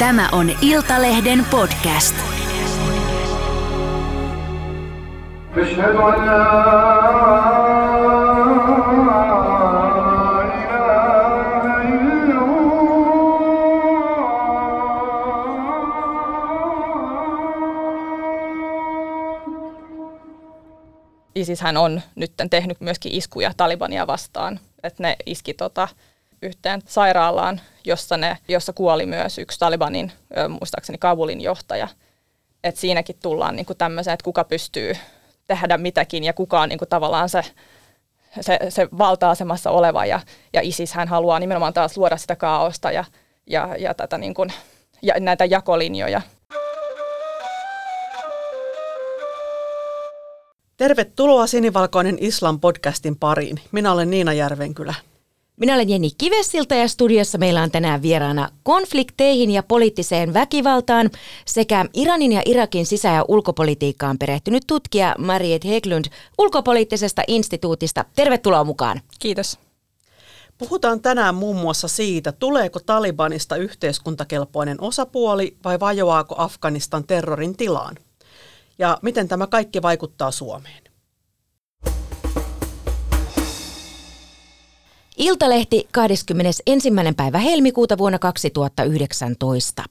Tämä on Iltalehden podcast. أشهد أن لا إله إلا الله ISIS hän on nyt tehnyt myöskin iskuja Talibania vastaan. Että ne iski tota, yhteen sairaalaan, jossa, ne, jossa kuoli myös yksi Talibanin, muistaakseni Kabulin johtaja. Et siinäkin tullaan niinku tämmöiseen, että kuka pystyy tehdä mitäkin ja kuka on niinku tavallaan se, se, se valta-asemassa oleva. Ja, ja ISIS hän haluaa nimenomaan taas luoda sitä kaaosta ja, ja, ja, tätä niinku, ja näitä jakolinjoja. Tervetuloa Sinivalkoinen Islam podcastin pariin. Minä olen Niina Järvenkylä. Minä olen Jenni Kivesilta ja studiossa meillä on tänään vieraana konflikteihin ja poliittiseen väkivaltaan sekä Iranin ja Irakin sisä- ja ulkopolitiikkaan perehtynyt tutkija Mariet Heglund ulkopoliittisesta instituutista. Tervetuloa mukaan. Kiitos. Puhutaan tänään muun muassa siitä, tuleeko Talibanista yhteiskuntakelpoinen osapuoli vai vajoaako Afganistan terrorin tilaan. Ja miten tämä kaikki vaikuttaa Suomeen. Iltalehti 21. päivä helmikuuta vuonna 2019.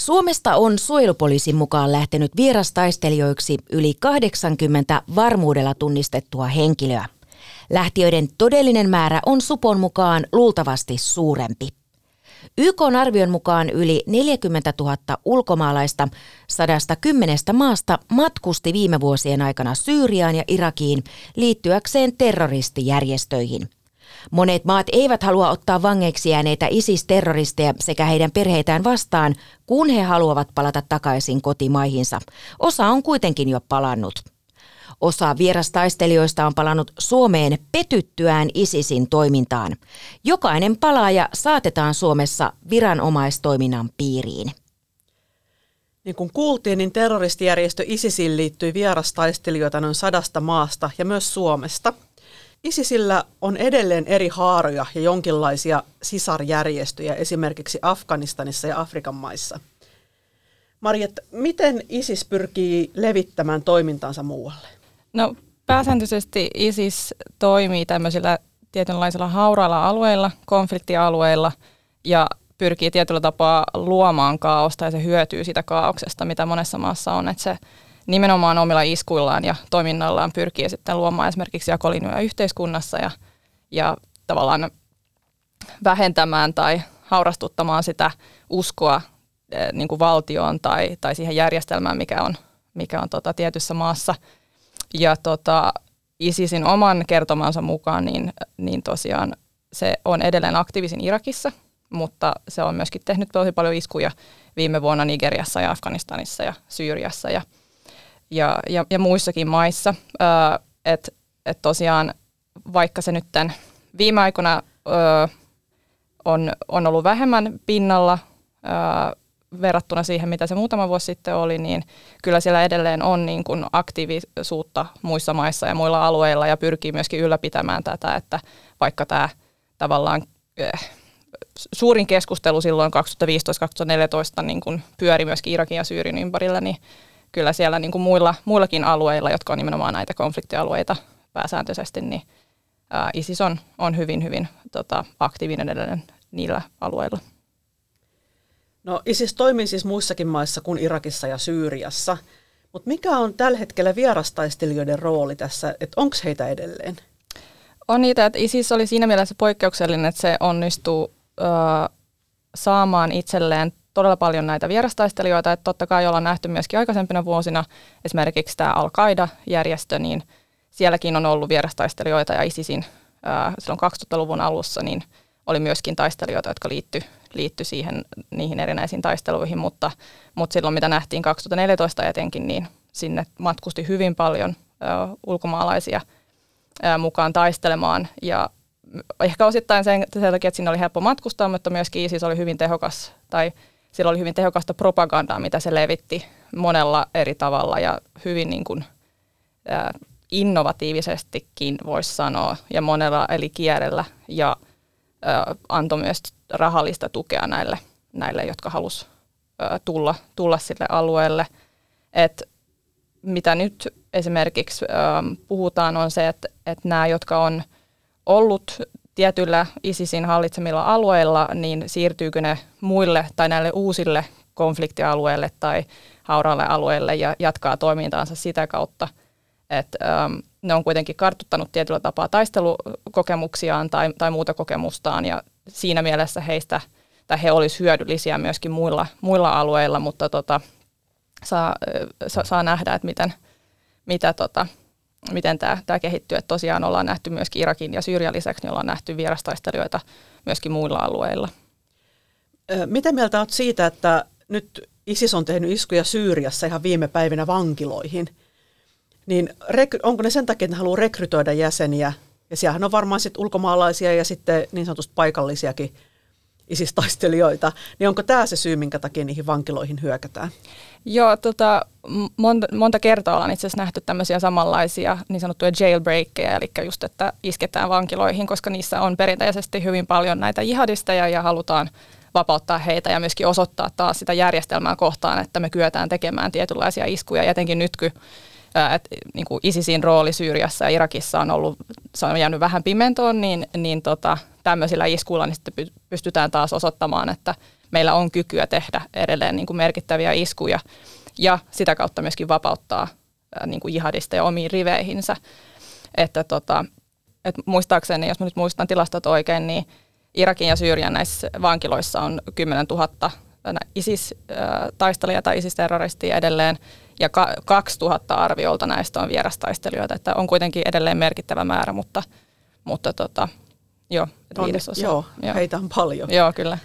Suomesta on suojelupoliisin mukaan lähtenyt vierastaistelijoiksi yli 80 varmuudella tunnistettua henkilöä. Lähtiöiden todellinen määrä on Supon mukaan luultavasti suurempi. YK on arvion mukaan yli 40 000 ulkomaalaista 110 maasta matkusti viime vuosien aikana Syyriaan ja Irakiin liittyäkseen terroristijärjestöihin. Monet maat eivät halua ottaa vangeiksi jääneitä ISIS-terroristeja sekä heidän perheitään vastaan, kun he haluavat palata takaisin kotimaihinsa. Osa on kuitenkin jo palannut. Osa vierastaistelijoista on palannut Suomeen petyttyään ISISin toimintaan. Jokainen palaaja saatetaan Suomessa viranomaistoiminnan piiriin. Niin kuin kuultiin, niin terroristijärjestö ISISiin liittyy vierastaistelijoita noin sadasta maasta ja myös Suomesta. ISISillä on edelleen eri haaroja ja jonkinlaisia sisarjärjestöjä esimerkiksi Afganistanissa ja Afrikan maissa. Marjet, miten ISIS pyrkii levittämään toimintansa muualle? No pääsääntöisesti ISIS toimii tämmöisillä tietynlaisilla haurailla alueilla, konfliktialueilla ja pyrkii tietyllä tapaa luomaan kaaosta ja se hyötyy siitä kaauksesta, mitä monessa maassa on. Että se nimenomaan omilla iskuillaan ja toiminnallaan pyrkii sitten luomaan esimerkiksi jakolinjoja yhteiskunnassa ja, ja tavallaan vähentämään tai haurastuttamaan sitä uskoa eh, niin kuin valtioon tai, tai siihen järjestelmään, mikä on, mikä on tota, tietyssä maassa – ja tota, ISISin oman kertomansa mukaan, niin, niin tosiaan se on edelleen aktiivisin Irakissa, mutta se on myöskin tehnyt tosi paljon iskuja viime vuonna Nigeriassa ja Afganistanissa ja Syyriassa ja, ja, ja, ja muissakin maissa. Että et tosiaan vaikka se nyt viime aikoina ö, on, on ollut vähemmän pinnalla, ö, verrattuna siihen, mitä se muutama vuosi sitten oli, niin kyllä siellä edelleen on niin kuin aktiivisuutta muissa maissa ja muilla alueilla ja pyrkii myöskin ylläpitämään tätä, että vaikka tämä tavallaan äh, suurin keskustelu silloin 2015-2014 niin kuin pyöri myöskin Irakin ja Syyrin ympärillä, niin kyllä siellä niin kuin muilla, muillakin alueilla, jotka on nimenomaan näitä konfliktialueita pääsääntöisesti, niin ää, ISIS on, on hyvin, hyvin tota, aktiivinen edelleen niillä alueilla. No ISIS toimii siis muissakin maissa kuin Irakissa ja Syyriassa, mutta mikä on tällä hetkellä vierastaistelijoiden rooli tässä, että onko heitä edelleen? On niitä, että ISIS oli siinä mielessä poikkeuksellinen, että se onnistuu ö, saamaan itselleen todella paljon näitä vierastaistelijoita, että totta kai ollaan nähty myöskin aikaisempina vuosina. Esimerkiksi tämä Al-Qaida-järjestö, niin sielläkin on ollut vierastaistelijoita ja ISISin silloin 2000-luvun alussa, niin oli myöskin taistelijoita, jotka liittyi liittyi siihen, niihin erinäisiin taisteluihin, mutta, mutta silloin mitä nähtiin 2014 etenkin, niin sinne matkusti hyvin paljon ö, ulkomaalaisia ö, mukaan taistelemaan. Ja ehkä osittain sen, sen takia, että sinne oli helppo matkustaa, mutta myöskin ISIS oli hyvin tehokas tai sillä oli hyvin tehokasta propagandaa, mitä se levitti monella eri tavalla ja hyvin niin kuin, ä, innovatiivisestikin voisi sanoa ja monella eli kielellä ja ä, antoi myös rahallista tukea näille, näille, jotka halus tulla, tulla sille alueelle. Et mitä nyt esimerkiksi puhutaan on se, että, että nämä, jotka on ollut tietyillä ISISin hallitsemilla alueilla, niin siirtyykö ne muille tai näille uusille konfliktialueille tai hauraalle alueelle ja jatkaa toimintaansa sitä kautta. Että ähm, ne on kuitenkin kartuttanut tietyllä tapaa taistelukokemuksiaan tai, tai muuta kokemustaan ja siinä mielessä heistä tai he olisivat hyödyllisiä myöskin muilla, muilla alueilla, mutta tota, saa, saa, saa nähdä, että miten, mitä tota, miten tämä, tämä kehittyy. Että tosiaan ollaan nähty myöskin Irakin ja Syyrian lisäksi, niin ollaan nähty vierastaistelijoita myöskin muilla alueilla. Mitä mieltä olet siitä, että nyt ISIS on tehnyt iskuja Syyriassa ihan viime päivinä vankiloihin? Niin onko ne sen takia, että ne haluaa rekrytoida jäseniä? Ja siellähän on varmaan sitten ulkomaalaisia ja sitten niin sanotusti paikallisiakin ISIS-taistelijoita. Niin onko tämä se syy, minkä takia niihin vankiloihin hyökätään? Joo, tota, monta, monta kertaa ollaan itse asiassa nähty tämmöisiä samanlaisia niin sanottuja jailbreakkeja, eli just, että isketään vankiloihin, koska niissä on perinteisesti hyvin paljon näitä jihadisteja ja halutaan vapauttaa heitä ja myöskin osoittaa taas sitä järjestelmää kohtaan, että me kyetään tekemään tietynlaisia iskuja, ja etenkin nyt, kun että niin kuin ISISin rooli Syyriassa ja Irakissa on ollut, se on jäänyt vähän pimentoon, niin, niin tota, tämmöisillä iskuilla niin sitten pystytään taas osoittamaan, että meillä on kykyä tehdä edelleen niin kuin merkittäviä iskuja ja sitä kautta myöskin vapauttaa niin kuin jihadista ja omiin riveihinsä. Että tota, et muistaakseni, jos mä nyt muistan tilastot oikein, niin Irakin ja Syyrian näissä vankiloissa on 10 000 ISIS-taistelijaa tai ISIS-terroristia edelleen, ja 2000 arviolta näistä on vierastaistelijoita, että on kuitenkin edelleen merkittävä määrä, mutta, mutta tota, joo, viidesosa. Joo, joo, heitä on paljon. Joo, kyllä.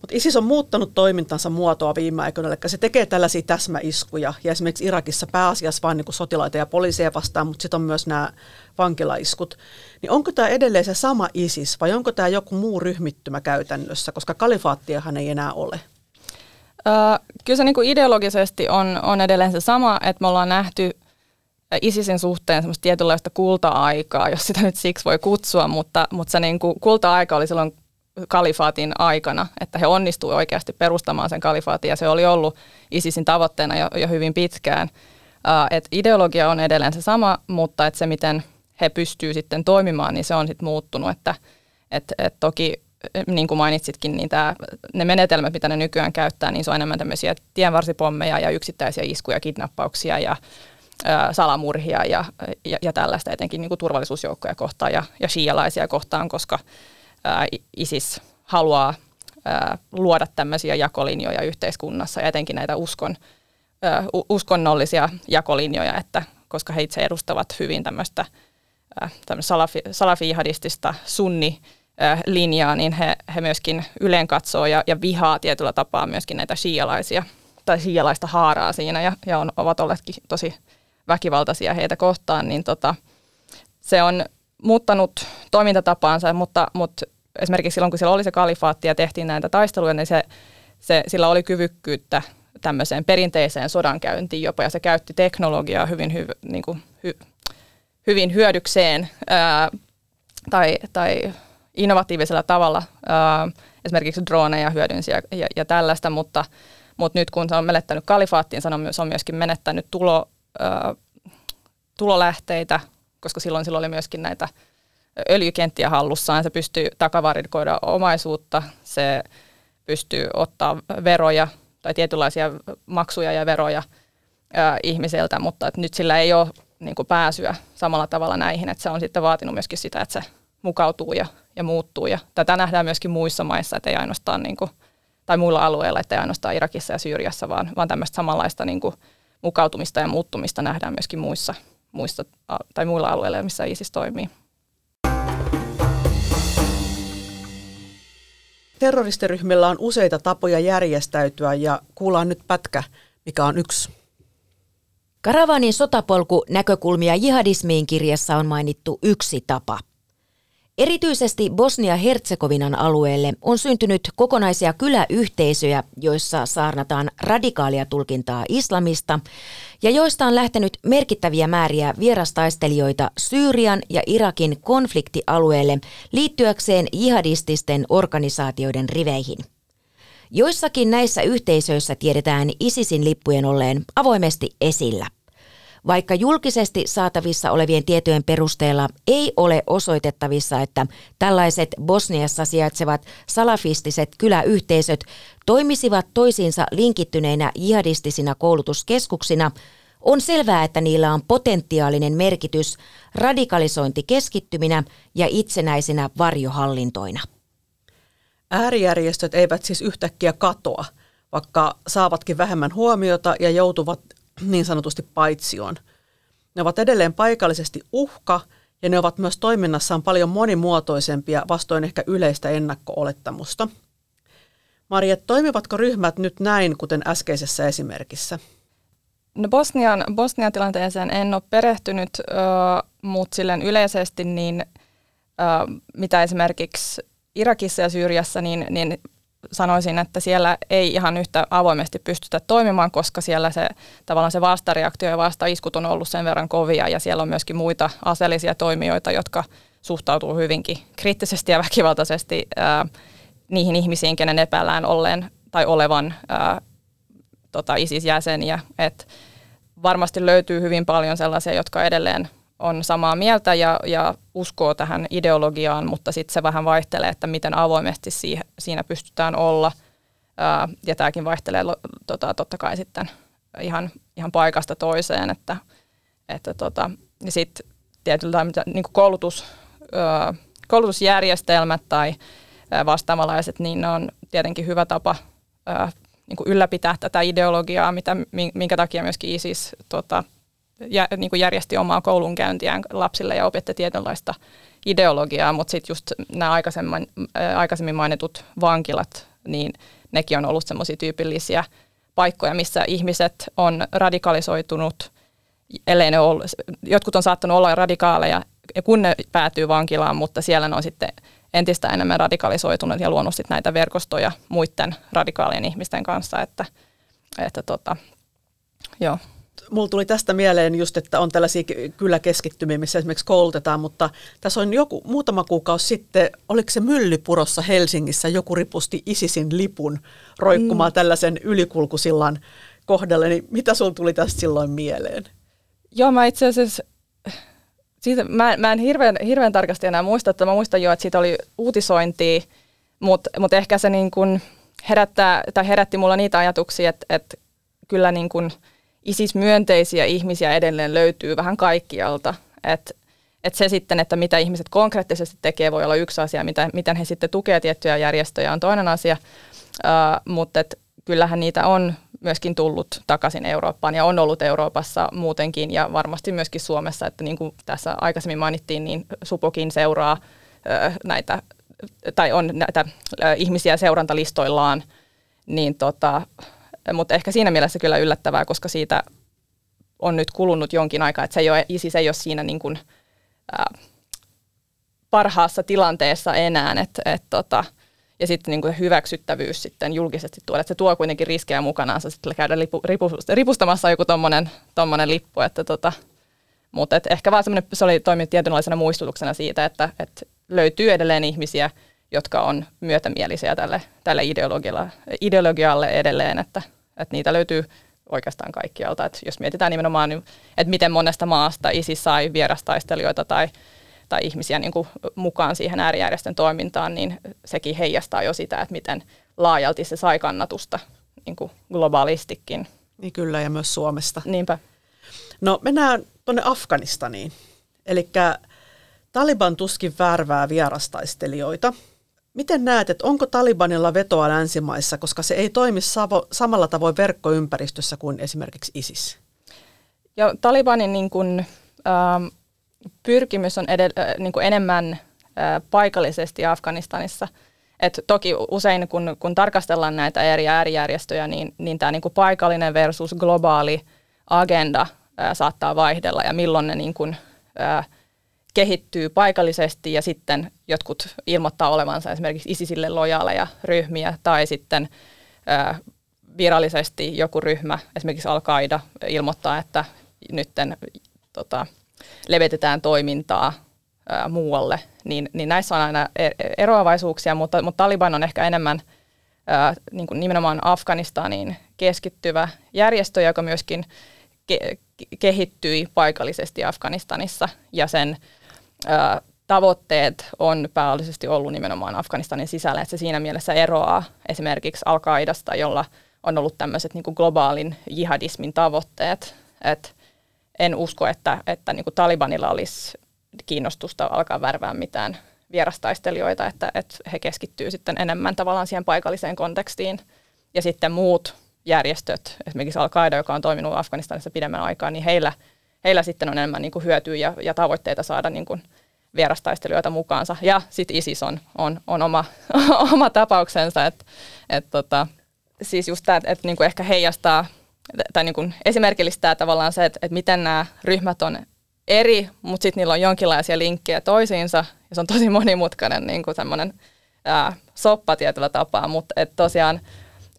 Mutta ISIS on muuttanut toimintansa muotoa viime aikoina, eli se tekee tällaisia täsmäiskuja, ja esimerkiksi Irakissa pääasiassa vain niin sotilaita ja poliiseja vastaan, mutta sitten on myös nämä vankilaiskut. Niin onko tämä edelleen se sama ISIS, vai onko tämä joku muu ryhmittymä käytännössä, koska kalifaattiahan ei enää ole? Kyllä se niin kuin ideologisesti on, on edelleen se sama, että me ollaan nähty ISISin suhteen semmoista tietynlaista kulta-aikaa, jos sitä nyt siksi voi kutsua, mutta, mutta se niin kuin kulta-aika oli silloin kalifaatin aikana, että he onnistuivat oikeasti perustamaan sen kalifaatin ja se oli ollut ISISin tavoitteena jo, jo hyvin pitkään. Et ideologia on edelleen se sama, mutta et se miten he pystyvät sitten toimimaan, niin se on sitten muuttunut, että et, et toki niin kuin mainitsitkin, niin tää, ne menetelmät, mitä ne nykyään käyttää, niin se on enemmän tämmöisiä tienvarsipommeja ja yksittäisiä iskuja, kidnappauksia ja ä, salamurhia ja, ja, ja tällaista etenkin niin kuin turvallisuusjoukkoja kohtaan ja, ja shialaisia kohtaan, koska ä, ISIS haluaa ä, luoda tämmöisiä jakolinjoja yhteiskunnassa ja etenkin näitä uskon, ä, uskonnollisia jakolinjoja, että koska he itse edustavat hyvin tämmöistä salafi, salafi-jihadistista sunni linjaa, niin he, he myöskin yleen katsoo ja, ja vihaa tietyllä tapaa myöskin näitä shialaisia tai shialaista haaraa siinä ja, ja on, ovat olleetkin tosi väkivaltaisia heitä kohtaan, niin tota, se on muuttanut toimintatapaansa, mutta, mutta esimerkiksi silloin, kun siellä oli se kalifaatti ja tehtiin näitä taisteluja, niin se, se, sillä oli kyvykkyyttä tämmöiseen perinteiseen sodankäyntiin jopa, ja se käytti teknologiaa hyvin, hy, niin kuin, hy, hyvin hyödykseen ää, tai, tai innovatiivisella tavalla, esimerkiksi droneja hyödynsi ja, ja, tällaista, mutta, mutta nyt kun se on menettänyt kalifaattiin, se on myöskin menettänyt tulo, tulolähteitä, koska silloin sillä oli myöskin näitä öljykenttiä hallussaan, se pystyy takavarikoida omaisuutta, se pystyy ottaa veroja tai tietynlaisia maksuja ja veroja ää, ihmisiltä, mutta että nyt sillä ei ole niin kuin pääsyä samalla tavalla näihin, että se on sitten vaatinut myöskin sitä, että se mukautuu ja, ja muuttuu. Ja tätä nähdään myöskin muissa maissa, että ei ainoastaan niin kuin, tai muilla alueilla, että ei ainoastaan Irakissa ja Syyriassa, vaan, vaan tämmöistä samanlaista niin kuin, mukautumista ja muuttumista nähdään myöskin muissa, muissa tai muilla alueilla, missä ISIS toimii. Terroristiryhmillä on useita tapoja järjestäytyä ja kuullaan nyt pätkä, mikä on yksi. Karavanin sotapolku näkökulmia jihadismiin kirjassa on mainittu yksi tapa – Erityisesti Bosnia-Herzegovinan alueelle on syntynyt kokonaisia kyläyhteisöjä, joissa saarnataan radikaalia tulkintaa islamista ja joista on lähtenyt merkittäviä määriä vierastaistelijoita Syyrian ja Irakin konfliktialueelle liittyäkseen jihadististen organisaatioiden riveihin. Joissakin näissä yhteisöissä tiedetään ISISin lippujen olleen avoimesti esillä. Vaikka julkisesti saatavissa olevien tietojen perusteella ei ole osoitettavissa, että tällaiset Bosniassa sijaitsevat salafistiset kyläyhteisöt toimisivat toisiinsa linkittyneinä jihadistisina koulutuskeskuksina, on selvää, että niillä on potentiaalinen merkitys radikalisointikeskittyminä ja itsenäisinä varjohallintoina. Äärijärjestöt eivät siis yhtäkkiä katoa, vaikka saavatkin vähemmän huomiota ja joutuvat niin sanotusti paitsioon. Ne ovat edelleen paikallisesti uhka ja ne ovat myös toiminnassaan paljon monimuotoisempia vastoin ehkä yleistä ennakko-olettamusta. Marja, toimivatko ryhmät nyt näin, kuten äskeisessä esimerkissä? No Bosnian, Bosnian tilanteeseen en ole perehtynyt, mutta yleisesti niin mitä esimerkiksi Irakissa ja Syyriassa, niin, niin sanoisin, että siellä ei ihan yhtä avoimesti pystytä toimimaan, koska siellä se tavallaan se vastareaktio ja vastaiskut on ollut sen verran kovia ja siellä on myöskin muita aseellisia toimijoita, jotka suhtautuu hyvinkin kriittisesti ja väkivaltaisesti ää, niihin ihmisiin, kenen epäillään olleen tai olevan ää, tota, ISIS-jäseniä. Et varmasti löytyy hyvin paljon sellaisia, jotka edelleen on samaa mieltä ja, ja uskoo tähän ideologiaan, mutta sitten se vähän vaihtelee, että miten avoimesti siinä pystytään olla. Ja tämäkin vaihtelee tota, totta kai sitten ihan, ihan paikasta toiseen, että, että tota, ja sitten tietyllä niin koulutus, koulutusjärjestelmät tai vastaamalaiset, niin ne on tietenkin hyvä tapa niin ylläpitää tätä ideologiaa, mitä, minkä takia myöskin ISIS tota, jä, niin kuin järjesti omaa koulunkäyntiään lapsille ja opetti tietynlaista ideologiaa, mutta sitten just nämä aikaisemmin, aikaisemmin mainitut vankilat, niin nekin on ollut semmoisia tyypillisiä paikkoja, missä ihmiset on radikalisoitunut, ellei ne ole, jotkut on saattanut olla radikaaleja, kun ne päätyy vankilaan, mutta siellä ne on sitten entistä enemmän radikalisoitunut ja luonut sitten näitä verkostoja muiden radikaalien ihmisten kanssa, että, että tota, joo mulla tuli tästä mieleen just, että on tällaisia kyläkeskittymiä, missä esimerkiksi koulutetaan, mutta tässä on joku muutama kuukausi sitten, oliko se Myllypurossa Helsingissä, joku ripusti ISISin lipun roikkumaan mm. tällaisen ylikulkusillan kohdalle, niin mitä sulla tuli tästä silloin mieleen? Joo, mä itse asiassa siitä, mä, mä en hirveän, hirveän tarkasti enää muista, että mä muistan jo, että siitä oli uutisointia, mutta mut ehkä se niin kun herättää, tai herätti mulla niitä ajatuksia, että, että kyllä niin kun ISIS-myönteisiä ihmisiä edelleen löytyy vähän kaikkialta. Et, et se sitten, että mitä ihmiset konkreettisesti tekee, voi olla yksi asia, mitä, miten he sitten tukevat tiettyjä järjestöjä, on toinen asia. Uh, mutta et, kyllähän niitä on myöskin tullut takaisin Eurooppaan ja on ollut Euroopassa muutenkin ja varmasti myöskin Suomessa, että niin kuin tässä aikaisemmin mainittiin, niin Supokin seuraa uh, näitä, tai on näitä uh, ihmisiä seurantalistoillaan, niin tota, mutta ehkä siinä mielessä kyllä yllättävää, koska siitä on nyt kulunut jonkin aikaa, että se ei ole, ISIS ei ole siinä niin kuin, ää, parhaassa tilanteessa enää, että et, tota, ja sitten niin kuin hyväksyttävyys sitten julkisesti tuoda, että se tuo kuitenkin riskejä mukanaan, sitten käydä lipu, ripu, ripustamassa joku tommonen lippu, että tota, mutta et ehkä vaan se oli toiminut tietynlaisena muistutuksena siitä, että, että löytyy edelleen ihmisiä, jotka on myötämielisiä tälle, tälle ideologialle edelleen, että, että niitä löytyy oikeastaan kaikkialta. Että jos mietitään nimenomaan, että miten monesta maasta ISIS sai vierastaistelijoita tai, tai ihmisiä niin kuin mukaan siihen äärijärjestön toimintaan, niin sekin heijastaa jo sitä, että miten laajalti se sai kannatusta niin kuin globaalistikin. Niin kyllä, ja myös Suomesta. Niinpä. No mennään tuonne Afganistaniin. Eli Taliban tuskin värvää vierastaistelijoita. Miten näet, että onko Talibanilla vetoa länsimaissa, koska se ei toimi savo, samalla tavoin verkkoympäristössä kuin esimerkiksi ISIS? Ja Talibanin niin kuin, ähm, pyrkimys on edell- äh, niin kuin enemmän äh, paikallisesti Afganistanissa. Et toki usein, kun, kun tarkastellaan näitä eri äärijärjestöjä, niin, niin tämä niin paikallinen versus globaali agenda äh, saattaa vaihdella ja milloin ne niin kuin, äh, kehittyy paikallisesti ja sitten jotkut ilmoittaa olevansa esimerkiksi ISISille lojaaleja ryhmiä tai sitten virallisesti joku ryhmä, esimerkiksi Al-Qaida, ilmoittaa, että nytten tota, levitetään toimintaa ää, muualle, niin, niin näissä on aina e-, eroavaisuuksia, mutta, mutta Taliban on ehkä enemmän niin kuin nimenomaan Afganistaniin keskittyvä järjestö, joka myöskin ke- kehittyi paikallisesti Afganistanissa ja sen tavoitteet on päällisesti ollut nimenomaan Afganistanin sisällä, että se siinä mielessä eroaa esimerkiksi Al-Qaidasta, jolla on ollut tämmöiset niin globaalin jihadismin tavoitteet. Et en usko, että, että niin Talibanilla olisi kiinnostusta alkaa värvää mitään vierastaistelijoita, että, että he keskittyy sitten enemmän tavallaan siihen paikalliseen kontekstiin. Ja sitten muut järjestöt, esimerkiksi Al-Qaida, joka on toiminut Afganistanissa pidemmän aikaa, niin heillä, heillä sitten on enemmän niin kuin hyötyä ja, ja tavoitteita saada niin kuin vierastaistelijoita mukaansa. Ja sitten ISIS on, on, on oma, oma tapauksensa, että et tota, siis just tämä, että niinku ehkä heijastaa tai niinku esimerkillistää tavallaan se, että, että miten nämä ryhmät on eri, mutta sitten niillä on jonkinlaisia linkkejä toisiinsa, ja se on tosi monimutkainen niin kuin semmoinen soppa tietyllä tapaa, mutta et tosiaan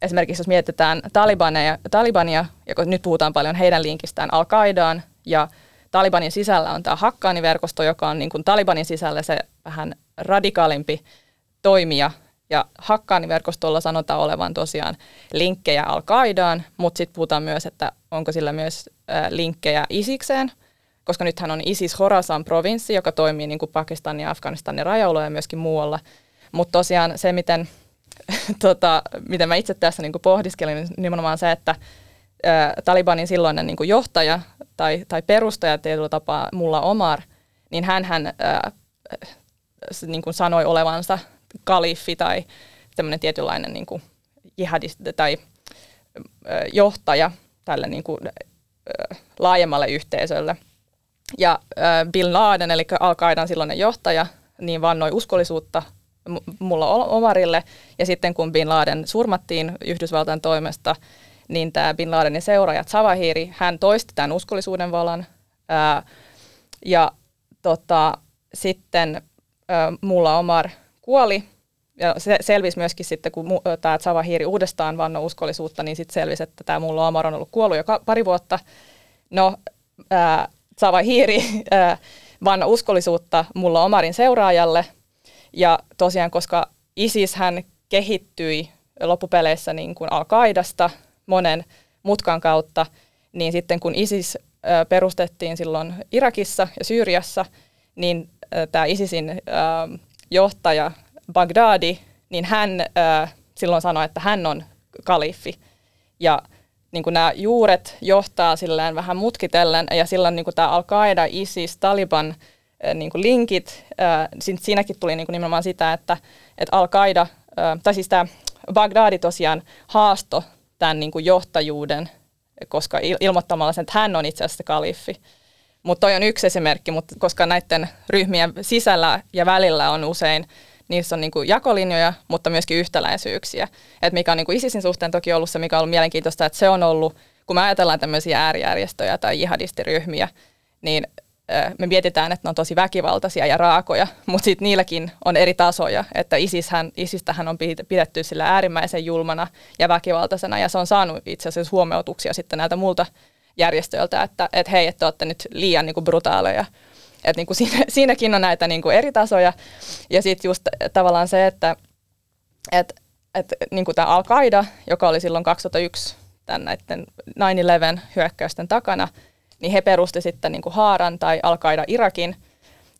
esimerkiksi jos mietitään Talibania, Talibania, ja nyt puhutaan paljon heidän linkistään Al-Qaidaan, ja Talibanin sisällä on tämä Hakkaani-verkosto, joka on niin kuin Talibanin sisällä se vähän radikaalimpi toimija, ja Hakkaani-verkostolla sanotaan olevan tosiaan linkkejä Al-Qaidaan, mutta sitten puhutaan myös, että onko sillä myös linkkejä Isikseen, koska nythän on ISIS Khorasan provinssi, joka toimii niin kuin Pakistanin ja Afganistanin rajaulla ja myöskin muualla. Mutta tosiaan se, miten, tota, miten mä itse tässä niin kuin pohdiskelin, niin nimenomaan se, että Talibanin silloinen niin johtaja tai, tai perustaja tietyllä tapaa Mulla Omar, niin hän, niin kuin sanoi olevansa kalifi tai tämmöinen tietynlainen niin kuin jihadist tai ää, johtaja tälle niin kuin, ää, laajemmalle yhteisölle – ja äh, Bill Laden, eli Al-Qaidan silloinen johtaja, niin vannoi uskollisuutta mulla Omarille. Ja sitten kun Bin Laden surmattiin Yhdysvaltain toimesta, niin tämä Bin Ladenin seuraaja Zavahiri, hän toisti tämän uskollisuuden valan. Ää, ja tota, sitten ää, mulla Omar kuoli. Ja se selvisi myöskin sitten, kun tämä Zavahiri uudestaan vannoi uskollisuutta, niin sitten selvisi, että tämä mulla Omar on ollut kuollut jo pari vuotta. No, ää, Sava Hiiri äh, vanna uskollisuutta mulla Omarin seuraajalle. Ja tosiaan, koska ISIS hän kehittyi loppupeleissä niin kuin Al-Qaidasta monen mutkan kautta, niin sitten kun ISIS perustettiin silloin Irakissa ja Syyriassa, niin tämä ISISin johtaja Bagdadi, niin hän silloin sanoi, että hän on kalifi. Ja niin kuin nämä juuret johtaa silleen vähän mutkitellen ja silloin niin kuin tämä Al-Qaida, ISIS, Taliban niin kuin linkit, siinäkin tuli niin kuin nimenomaan sitä, että, että Al-Qaida, tai siis tämä Bagdadi tosiaan haasto tämän niin kuin johtajuuden, koska ilmoittamalla sen, että hän on itse asiassa kalifi. Mutta toi on yksi esimerkki, mutta koska näiden ryhmien sisällä ja välillä on usein niissä on niin kuin jakolinjoja, mutta myöskin yhtäläisyyksiä. Et mikä on niin kuin ISISin suhteen toki ollut se, mikä on ollut mielenkiintoista, että se on ollut, kun me ajatellaan tämmöisiä äärijärjestöjä tai jihadistiryhmiä, niin me mietitään, että ne on tosi väkivaltaisia ja raakoja, mutta sitten niilläkin on eri tasoja, että ISIShän, ISIstähän on pidetty sillä äärimmäisen julmana ja väkivaltaisena, ja se on saanut itse asiassa huomautuksia sitten näiltä muilta järjestöiltä, että, että hei, että olette nyt liian niin kuin brutaaleja et niin kuin siinä, siinäkin on näitä niin kuin eri tasoja. Ja sitten just tavallaan se, että et, et, niin kuin tämä Al-Qaida, joka oli silloin 2001 tämän näiden 9-11 hyökkäysten takana, niin he perusti sitten niin kuin Haaran tai Al-Qaida Irakin.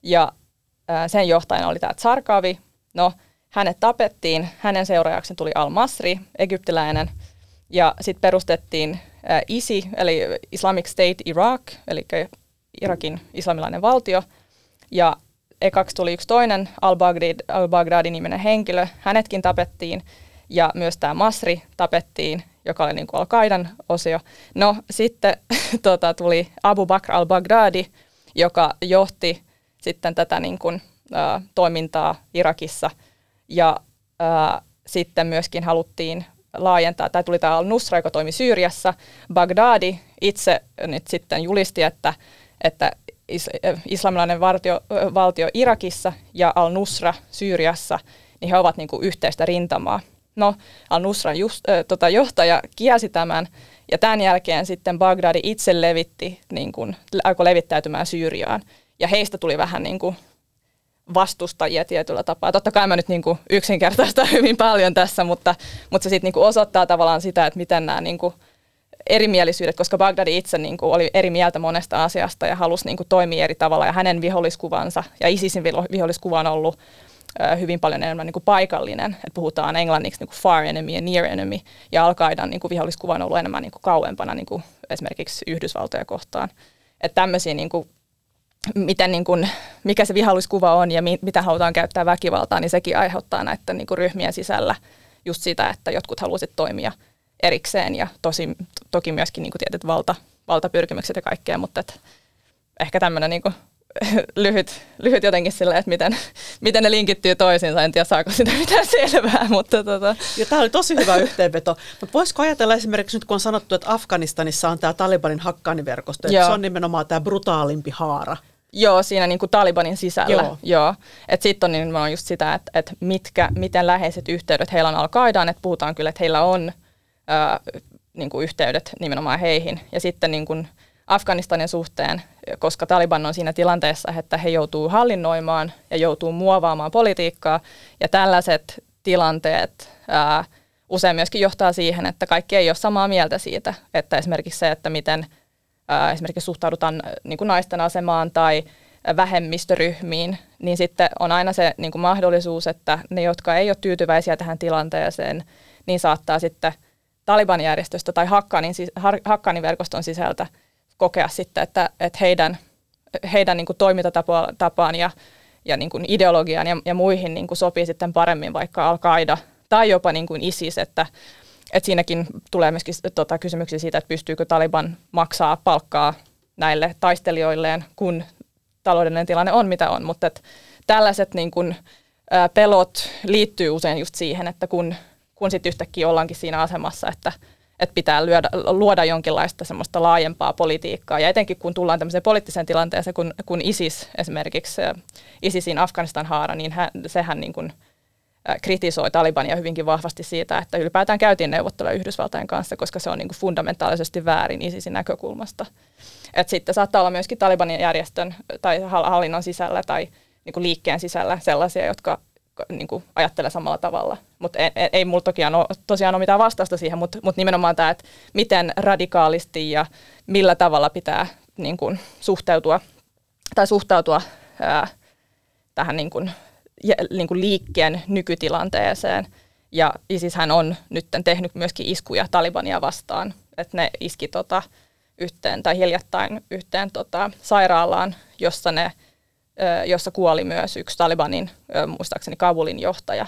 Ja sen johtajana oli tämä Tsarkavi. No, hänet tapettiin, hänen seuraajaksi tuli Al-Masri, egyptiläinen, ja sitten perustettiin ISI, eli Islamic State Iraq, eli Irakin islamilainen valtio. Ja ekaksi tuli yksi toinen al-Baghdadi, al-Baghdadi-niminen henkilö. Hänetkin tapettiin ja myös tämä Masri tapettiin, joka oli niin kuin al-Qaidan osio. No sitten tota, tuli Abu Bakr al-Baghdadi, joka johti sitten tätä niin kuin, ä, toimintaa Irakissa. Ja ä, sitten myöskin haluttiin laajentaa, tai tuli tämä al-Nusra, joka toimi Syyriassa. Baghdadi itse nyt sitten julisti, että että islamilainen valtio, valtio Irakissa ja al-Nusra Syyriassa, niin he ovat niin kuin yhteistä rintamaa. No, al-Nusran just, äh, tota, johtaja kielsi tämän, ja tämän jälkeen sitten Bagdadi itse levitti, niin kuin, alkoi levittäytymään Syyriaan. Ja heistä tuli vähän niin kuin vastustajia tietyllä tapaa. Totta kai mä nyt niin kuin yksinkertaistan hyvin paljon tässä, mutta, mutta se sitten niin osoittaa tavallaan sitä, että miten nämä niin kuin erimielisyydet, koska Bagdadi itse niin kuin oli eri mieltä monesta asiasta ja halusi niin kuin toimia eri tavalla ja hänen viholliskuvansa ja ISISin viholliskuva on ollut hyvin paljon enemmän niin kuin paikallinen, että puhutaan englanniksi niin kuin far enemy ja near enemy, ja al niin viholliskuva on ollut enemmän niin kuin kauempana niin kuin esimerkiksi Yhdysvaltoja kohtaan. Että tämmöisiä, niin kuin, miten, niin kuin, mikä se viholliskuva on ja mi, mitä halutaan käyttää väkivaltaa, niin sekin aiheuttaa näiden niin kuin ryhmien sisällä just sitä, että jotkut haluaisivat toimia erikseen ja tosi, toki myöskin niin kuin tietyt valta, valtapyrkimykset ja kaikkea, mutta et ehkä tämmöinen niin kuin lyhyt, lyhyt jotenkin sillä, että miten, miten ne linkittyy toisiinsa. En tiedä, saako sitä mitään selvää. Mutta tota. ja tämä oli tosi hyvä yhteenveto. Mutta voisiko ajatella esimerkiksi nyt, kun on sanottu, että Afganistanissa on tämä Talibanin hakkaaniverkosto, että se on nimenomaan tämä brutaalimpi haara. Joo, siinä niin kuin Talibanin sisällä. Joo. Joo. Sitten on nimenomaan just sitä, että, että mitkä, miten läheiset yhteydet heillä on al että puhutaan kyllä, että heillä on ää, niin kuin yhteydet nimenomaan heihin. Ja sitten niin kuin, Afganistanin suhteen, koska Taliban on siinä tilanteessa, että he joutuu hallinnoimaan ja joutuu muovaamaan politiikkaa. Ja tällaiset tilanteet ää, usein myöskin johtaa siihen, että kaikki ei ole samaa mieltä siitä. Että esimerkiksi se, että miten ää, esimerkiksi suhtaudutaan niin kuin naisten asemaan tai vähemmistöryhmiin, niin sitten on aina se niin kuin mahdollisuus, että ne, jotka ei ole tyytyväisiä tähän tilanteeseen, niin saattaa sitten Taliban-järjestöstä tai Hakkaanin verkoston sisältä – kokea sitten, että, että heidän, heidän niin kuin toimintatapaan ja, ja niin kuin ideologiaan ja, ja muihin niin kuin sopii sitten paremmin vaikka Al-Qaida tai jopa niin kuin ISIS, että, että siinäkin tulee myöskin tota, kysymyksiä siitä, että pystyykö Taliban maksaa palkkaa näille taistelijoilleen, kun taloudellinen tilanne on mitä on, mutta että tällaiset niin kuin, ää, pelot liittyy usein just siihen, että kun, kun sitten yhtäkkiä ollaankin siinä asemassa, että että pitää lyödä, luoda jonkinlaista semmoista laajempaa politiikkaa. Ja etenkin kun tullaan tämmöiseen poliittiseen tilanteeseen, kun, kun ISIS esimerkiksi, ISISin Afganistan haara, niin hän, sehän niin kuin, kritisoi Talibania hyvinkin vahvasti siitä, että ylipäätään käytiin neuvotteluja Yhdysvaltain kanssa, koska se on niin kuin fundamentaalisesti väärin ISISin näkökulmasta. Et sitten saattaa olla myöskin Talibanin järjestön tai hallinnon sisällä tai niin kuin liikkeen sisällä sellaisia, jotka niin kuin ajattelee samalla tavalla. Mutta ei, ei, ei mulla tokiaan ole, tosiaan ole mitään vastausta siihen, mutta mut nimenomaan tämä, että miten radikaalisti ja millä tavalla pitää niin kuin, suhteutua tai suhtautua ää, tähän niin kuin, jä, niin kuin liikkeen nykytilanteeseen. Ja hän on nyt tehnyt myöskin iskuja Talibania vastaan, että ne iski tota, yhteen tai hiljattain yhteen tota, sairaalaan, jossa ne jossa kuoli myös yksi Talibanin, muistaakseni Kabulin johtaja.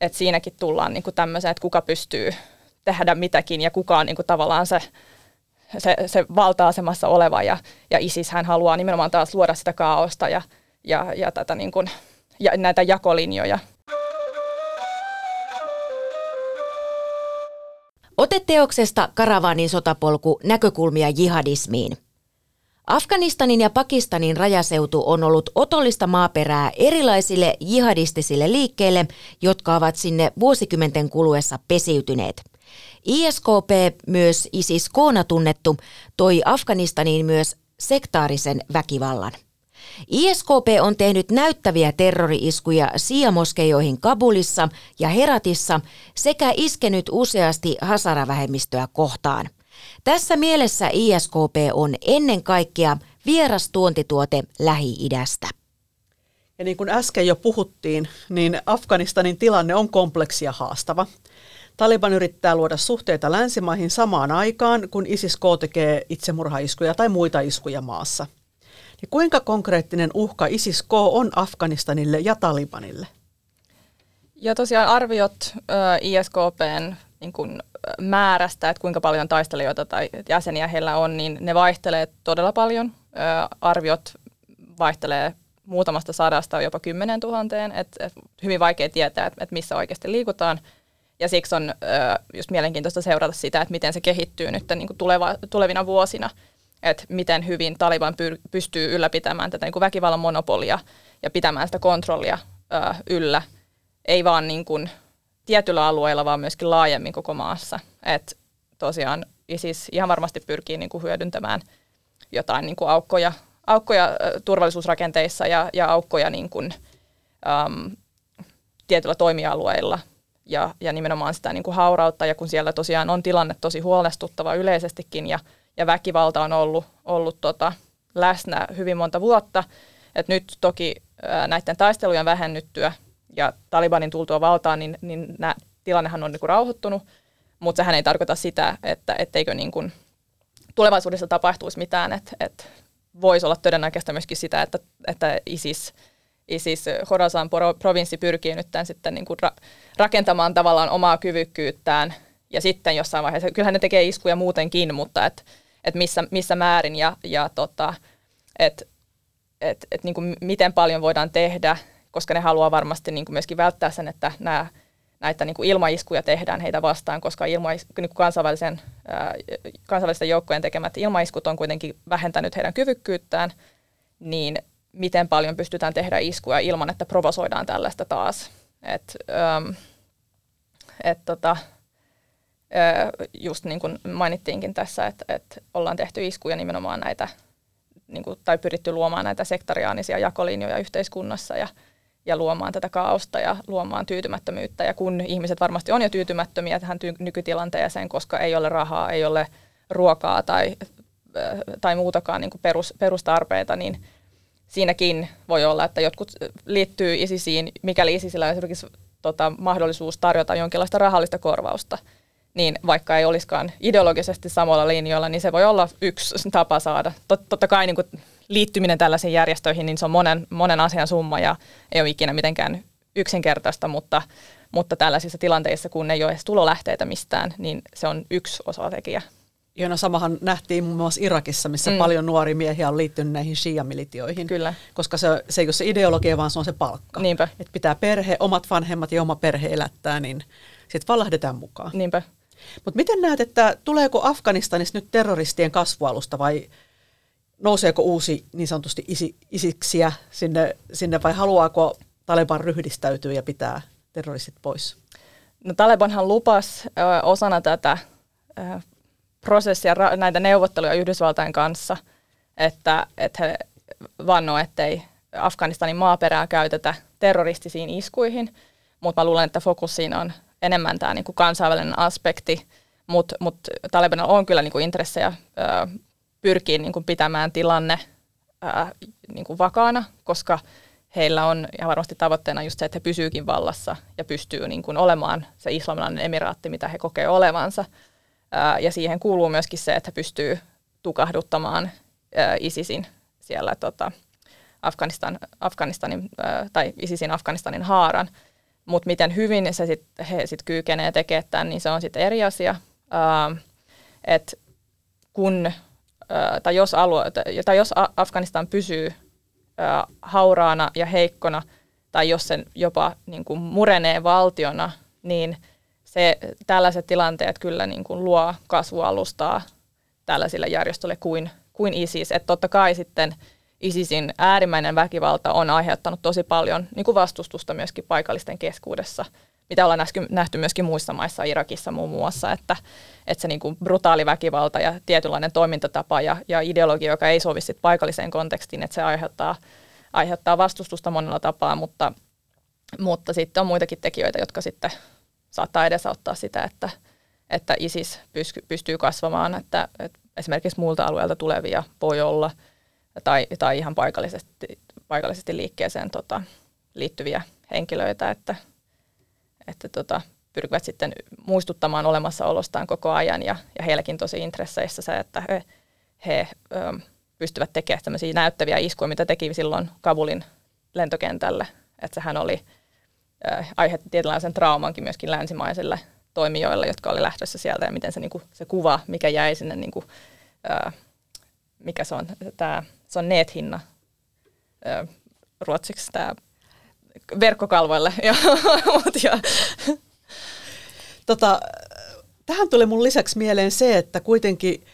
Et siinäkin tullaan niin tämmöiseen, että kuka pystyy tehdä mitäkin ja kuka on niin kuin tavallaan se, se, se valta-asemassa oleva. Ja, ja ISIS hän haluaa nimenomaan taas luoda sitä kaaosta ja, ja, ja, tätä niin kuin, ja näitä jakolinjoja. Oteteoksesta Karavaanin sotapolku näkökulmia jihadismiin – Afganistanin ja Pakistanin rajaseutu on ollut otollista maaperää erilaisille jihadistisille liikkeille, jotka ovat sinne vuosikymmenten kuluessa pesiytyneet. ISKP, myös ISIS Koona tunnettu, toi Afganistaniin myös sektaarisen väkivallan. ISKP on tehnyt näyttäviä terrori-iskuja Sia-moskeijoihin Kabulissa ja Heratissa sekä iskenyt useasti Hasara-vähemmistöä kohtaan – tässä mielessä ISKP on ennen kaikkea vieras tuontituote Lähi-idästä. Ja niin kuin äsken jo puhuttiin, niin Afganistanin tilanne on kompleksi ja haastava. Taliban yrittää luoda suhteita länsimaihin samaan aikaan, kun ISIS-K tekee itsemurhaiskuja tai muita iskuja maassa. Ja kuinka konkreettinen uhka ISIS-K on Afganistanille ja Talibanille? Ja tosiaan arviot ISKPn niin kuin määrästä, että kuinka paljon taistelijoita tai jäseniä heillä on, niin ne vaihtelee todella paljon. Arviot vaihtelee muutamasta sadasta jopa kymmenen tuhanteen, että et hyvin vaikea tietää, että et missä oikeasti liikutaan. Ja siksi on just mielenkiintoista seurata sitä, että miten se kehittyy nyt niin kuin tuleva, tulevina vuosina, että miten hyvin Taliban pystyy ylläpitämään tätä niin kuin väkivallan monopolia ja pitämään sitä kontrollia yllä, ei vaan niin kuin tietyllä alueella, vaan myöskin laajemmin koko maassa. Et tosiaan ISIS ihan varmasti pyrkii niin kuin hyödyntämään jotain niin kuin aukkoja, aukkoja turvallisuusrakenteissa ja, ja aukkoja niin äm, tietyillä toimialueilla ja, ja nimenomaan sitä niin kuin haurautta. Ja kun siellä tosiaan on tilanne tosi huolestuttava yleisestikin ja, ja väkivalta on ollut, ollut tota, läsnä hyvin monta vuotta, että nyt toki näiden taistelujen vähennyttyä ja Talibanin tultua valtaan, niin, niin nää, tilannehan on niin kuin rauhoittunut, mutta sehän ei tarkoita sitä, että etteikö niin kuin tulevaisuudessa tapahtuisi mitään, että, että voisi olla todennäköistä myöskin sitä, että, että ISIS, ISIS Khorasan provinssi pyrkii nyt tämän sitten niin kuin ra- rakentamaan tavallaan omaa kyvykkyyttään. Ja sitten jossain vaiheessa, kyllähän ne tekee iskuja muutenkin, mutta että et missä, missä määrin ja, ja tota, että et, et niin kuin miten paljon voidaan tehdä, koska ne haluaa varmasti niin kuin myöskin välttää sen, että nämä näitä niin kuin ilmaiskuja tehdään heitä vastaan, koska ilmais, niin kuin kansainvälisen, ää, kansainvälisten joukkojen tekemät ilmaiskut on kuitenkin vähentänyt heidän kyvykkyyttään, niin miten paljon pystytään tehdä iskuja ilman, että provosoidaan tällaista taas. Et, äm, et tota, just niin kuin mainittiinkin tässä, että, että ollaan tehty iskuja nimenomaan näitä, niin kuin, tai pyritty luomaan näitä sektoriaanisia jakolinjoja yhteiskunnassa ja ja luomaan tätä kaosta ja luomaan tyytymättömyyttä. Ja kun ihmiset varmasti on jo tyytymättömiä tähän ty- nykytilanteeseen, koska ei ole rahaa, ei ole ruokaa tai, äh, tai muutakaan niin kuin perus, perustarpeita, niin siinäkin voi olla, että jotkut liittyy ISISiin, mikäli ISISillä on esimerkiksi tota, mahdollisuus tarjota jonkinlaista rahallista korvausta, niin vaikka ei olisikaan ideologisesti samalla linjoilla, niin se voi olla yksi tapa saada. Tot, totta kai niin kuin liittyminen tällaisiin järjestöihin, niin se on monen, monen asian summa ja ei ole ikinä mitenkään yksinkertaista, mutta, mutta tällaisissa tilanteissa, kun ei ole edes tulolähteitä mistään, niin se on yksi osatekijä. Jona samahan nähtiin muun muassa Irakissa, missä mm. paljon nuoria miehiä on liittynyt näihin shia-militioihin. Kyllä. Koska se, se ei ole se ideologia, vaan se on se palkka. Niinpä. Että pitää perhe, omat vanhemmat ja oma perhe elättää, niin sitten vaan lähdetään mukaan. Niinpä. Mutta miten näet, että tuleeko Afganistanissa nyt terroristien kasvualusta vai nouseeko uusi niin sanotusti isi, isiksiä sinne, sinne vai haluaako Taleban ryhdistäytyä ja pitää terroristit pois? No Talebanhan lupas ö, osana tätä ö, prosessia, ra, näitä neuvotteluja Yhdysvaltain kanssa, että, että he vannoo, ettei Afganistanin maaperää käytetä terroristisiin iskuihin, mutta mä luulen, että fokus siinä on enemmän tämä niin kuin kansainvälinen aspekti, mutta mut Talibanilla on kyllä niin kuin intressejä ö, pyrkii niin kuin pitämään tilanne ää, niin kuin vakaana, koska heillä on ja varmasti tavoitteena just se, että he pysyykin vallassa ja pystyy niin kuin olemaan se islamilainen emiraatti, mitä he kokee olevansa. Ää, ja siihen kuuluu myöskin se, että he pystyy tukahduttamaan ää, ISISin siellä tota, Afganistan, Afganistanin, ää, tai ISISin Afganistanin haaran. Mutta miten hyvin se sit, he sitten kyykenee tekemään tämän, niin se on sitten eri asia. että kun tai jos, alue, tai jos Afganistan pysyy hauraana ja heikkona, tai jos sen jopa niin kuin murenee valtiona, niin se, tällaiset tilanteet kyllä niin kuin luo kasvualustaa tällaisille järjestöille kuin, kuin ISIS. Että totta kai sitten ISISin äärimmäinen väkivalta on aiheuttanut tosi paljon niin kuin vastustusta myöskin paikallisten keskuudessa – mitä ollaan nähty myöskin muissa maissa, Irakissa muun muassa, että, että se niin kuin brutaali väkivalta ja tietynlainen toimintatapa ja, ja ideologia, joka ei sovi sit paikalliseen kontekstiin, että se aiheuttaa, aiheuttaa vastustusta monella tapaa, mutta, mutta sitten on muitakin tekijöitä, jotka sitten saattaa edesauttaa sitä, että, että ISIS pystyy kasvamaan, että, että esimerkiksi muilta alueilta tulevia voi olla tai, tai ihan paikallisesti, paikallisesti liikkeeseen tota, liittyviä henkilöitä, että että tota, pyrkivät sitten muistuttamaan olemassaolostaan koko ajan ja, ja heilläkin tosi intresseissä se, että he, he ö, pystyvät tekemään tämmöisiä näyttäviä iskuja, mitä teki silloin Kabulin lentokentälle. Että sehän oli ö, aiheutti tietynlaisen traumankin myöskin länsimaisille toimijoille, jotka oli lähdössä sieltä ja miten se, niin kuin, se kuva, mikä jäi sinne, niin kuin, ö, mikä se on, tämä, se on nethinna ö, ruotsiksi tämä verkkokalvoille. ja, ja. Tota, tähän tuli mun lisäksi mieleen se, että kuitenkin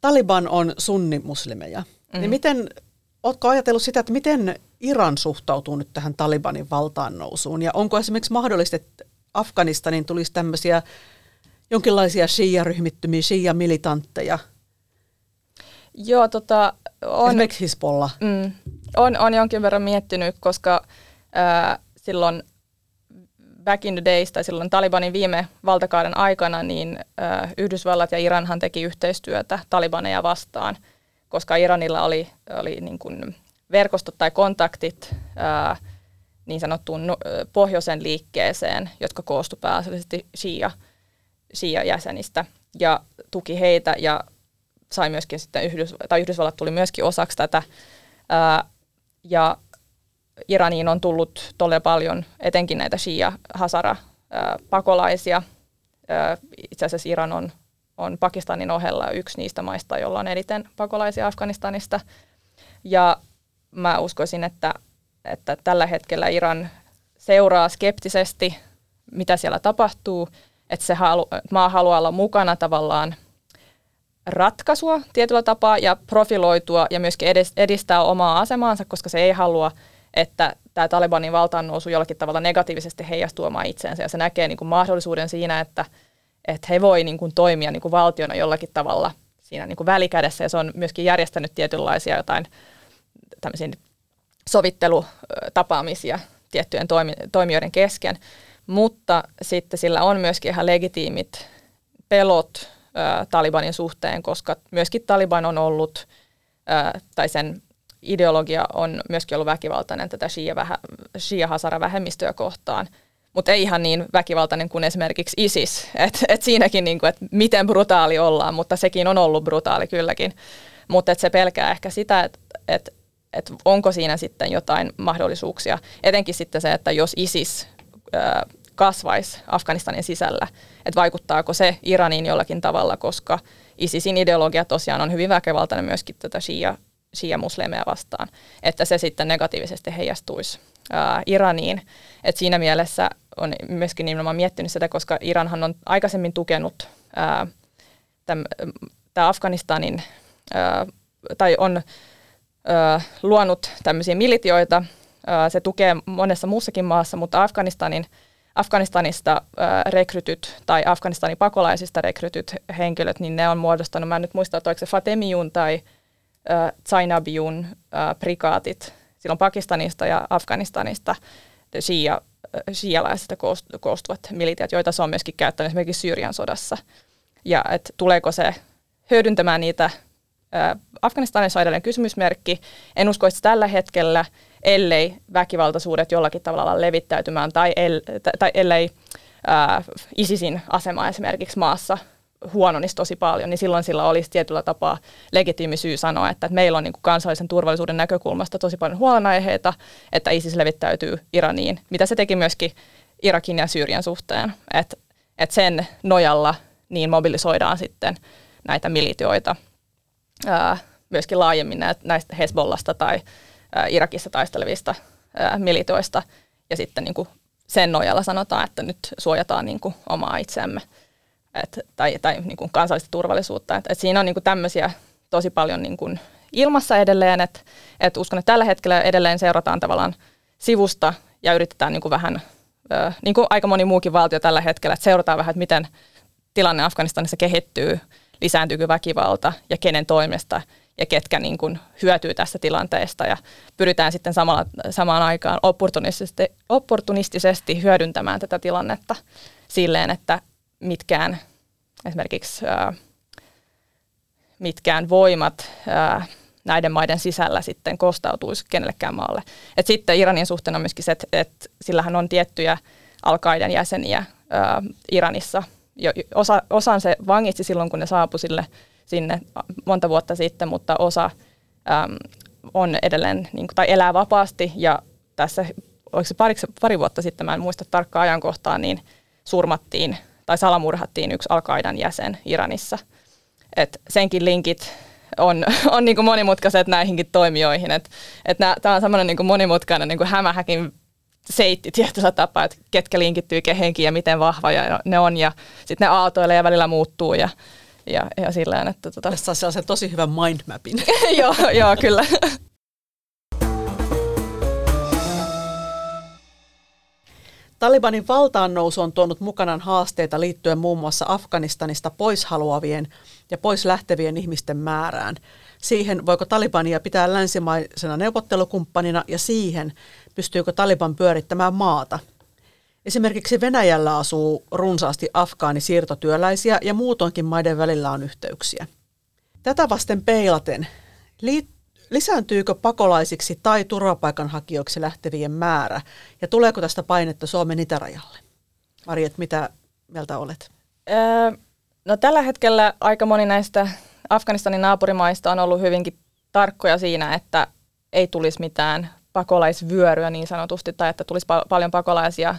Taliban on sunnimuslimeja. Mm. Niin miten, ootko ajatellut sitä, että miten Iran suhtautuu nyt tähän Talibanin valtaan nousuun? Ja onko esimerkiksi mahdollista, että Afganistanin tulisi tämmöisiä jonkinlaisia shia-ryhmittymiä, shia-militantteja? Joo, tota, on, Esimerkiksi. Mm, on, on jonkin verran miettinyt, koska ää, silloin back in the days tai silloin Talibanin viime valtakauden aikana, niin Yhdysvallat ja Iranhan teki yhteistyötä Talibaneja vastaan, koska Iranilla oli, oli niin kuin verkostot tai kontaktit niin sanottuun no, pohjoisen liikkeeseen, jotka koostu pääasiallisesti Shia, Shia-jäsenistä ja tuki heitä ja sai myöskin sitten Yhdysvallat, tai Yhdysvallat tuli myöskin osaksi tätä. Ja Iraniin on tullut todella paljon etenkin näitä Shia-Hazara-pakolaisia. Itse asiassa Iran on, on Pakistanin ohella yksi niistä maista, jolla on eniten pakolaisia Afganistanista. Ja mä uskoisin, että, että tällä hetkellä Iran seuraa skeptisesti, mitä siellä tapahtuu, että se halu, maa haluaa olla mukana tavallaan ratkaisua tietyllä tapaa ja profiloitua ja myöskin edistää omaa asemaansa, koska se ei halua – että tämä Talibanin valtaan nousu jollakin tavalla negatiivisesti heijastuu omaan itseensä ja se näkee niin kuin mahdollisuuden siinä, että, että he voi niin kuin toimia niin kuin valtiona jollakin tavalla siinä niin kuin välikädessä ja se on myöskin järjestänyt tietynlaisia jotain sovittelutapaamisia tiettyjen toimi- toimijoiden kesken, mutta sitten sillä on myöskin ihan legitiimit pelot ö, Talibanin suhteen, koska myöskin Taliban on ollut, ö, tai sen ideologia on myöskin ollut väkivaltainen tätä Shia-Hazara-vähemmistöä kohtaan, mutta ei ihan niin väkivaltainen kuin esimerkiksi ISIS. Et, et siinäkin, niin kuin, että miten brutaali ollaan, mutta sekin on ollut brutaali kylläkin. Mutta se pelkää ehkä sitä, että et, et onko siinä sitten jotain mahdollisuuksia. Etenkin sitten se, että jos ISIS ö, kasvaisi Afganistanin sisällä, että vaikuttaako se Iraniin jollakin tavalla, koska ISISin ideologia tosiaan on hyvin väkivaltainen myöskin tätä Shia shia-muslimeja vastaan, että se sitten negatiivisesti heijastuisi ää, Iraniin. Et siinä mielessä on myöskin nimenomaan miettinyt sitä, koska Iranhan on aikaisemmin tukenut tämä Afganistanin, ää, tai on ää, luonut tämmöisiä militioita. Ää, se tukee monessa muussakin maassa, mutta Afganistanin Afganistanista rekrytyt tai Afganistanin pakolaisista rekrytyt henkilöt, niin ne on muodostanut, mä en nyt muista, että oliko se Fatemiun tai äh, äh, prikaatit silloin Pakistanista ja Afganistanista shia, shialaisista koostuvat militiat, joita se on myöskin käyttänyt esimerkiksi Syyrian sodassa. Ja et tuleeko se hyödyntämään niitä äh, Afganistanissa on edelleen kysymysmerkki. En usko, että tällä hetkellä, ellei väkivaltaisuudet jollakin tavalla levittäytymään tai, el, tai ellei äh, ISISin asema esimerkiksi maassa huononisi tosi paljon, niin silloin sillä olisi tietyllä tapaa legitiimi syy sanoa, että, meillä on niin kuin kansallisen turvallisuuden näkökulmasta tosi paljon huolenaiheita, että ISIS levittäytyy Iraniin, mitä se teki myöskin Irakin ja Syyrian suhteen. Että et sen nojalla niin mobilisoidaan sitten näitä militioita ää, myöskin laajemmin näistä Hezbollasta tai ää, Irakissa taistelevista ää, militoista. Ja sitten niin kuin sen nojalla sanotaan, että nyt suojataan niin kuin omaa itseämme et, tai, tai niin kuin kansallista turvallisuutta. Et, et siinä on niin kuin tämmöisiä tosi paljon niin kuin ilmassa edelleen, että et uskon, että tällä hetkellä edelleen seurataan tavallaan sivusta ja yritetään niin kuin vähän, ö, niin kuin aika moni muukin valtio tällä hetkellä, että seurataan vähän, että miten tilanne Afganistanissa kehittyy, lisääntyykö väkivalta ja kenen toimesta ja ketkä niin kuin hyötyy tästä tilanteesta ja pyritään sitten samalla, samaan aikaan opportunistisesti, opportunistisesti hyödyntämään tätä tilannetta silleen, että mitkään esimerkiksi ää, mitkään voimat ää, näiden maiden sisällä sitten kostautuisi kenellekään maalle. Et sitten Iranin suhteen on myöskin se, että, että sillähän on tiettyjä al jäseniä ää, Iranissa. Jo, osa, osan se vangitsi silloin, kun ne saapui sille, sinne monta vuotta sitten, mutta osa äm, on edelleen niin, tai elää vapaasti ja tässä, oliko se pari, pari vuotta sitten, mä en muista tarkkaa ajankohtaa, niin surmattiin tai salamurhattiin yksi al jäsen Iranissa. Et senkin linkit on, on niin kuin monimutkaiset näihinkin toimijoihin. Tämä on semmoinen niin monimutkainen niin kuin hämähäkin seitti tietyllä tapaa, että ketkä linkittyy kehenkin ja miten vahvoja ne on. Ja sitten ne aaltoilee ja välillä muuttuu ja, ja, ja sillä että... Tota... Tässä on sellaisen tosi hyvän mindmapin. joo, joo, kyllä. Talibanin valtaan nousu on tuonut mukanaan haasteita liittyen muun muassa Afganistanista pois haluavien ja pois lähtevien ihmisten määrään. Siihen, voiko Talibania pitää länsimaisena neuvottelukumppanina ja siihen, pystyykö Taliban pyörittämään maata. Esimerkiksi Venäjällä asuu runsaasti afgaanisiirtotyöläisiä ja muutoinkin maiden välillä on yhteyksiä. Tätä vasten peilaten, lisääntyykö pakolaisiksi tai turvapaikanhakijoiksi lähtevien määrä ja tuleeko tästä painetta Suomen itärajalle? Marjet, mitä mieltä olet? Öö, no tällä hetkellä aika moni näistä Afganistanin naapurimaista on ollut hyvinkin tarkkoja siinä, että ei tulisi mitään pakolaisvyöryä niin sanotusti, tai että tulisi pal- paljon pakolaisia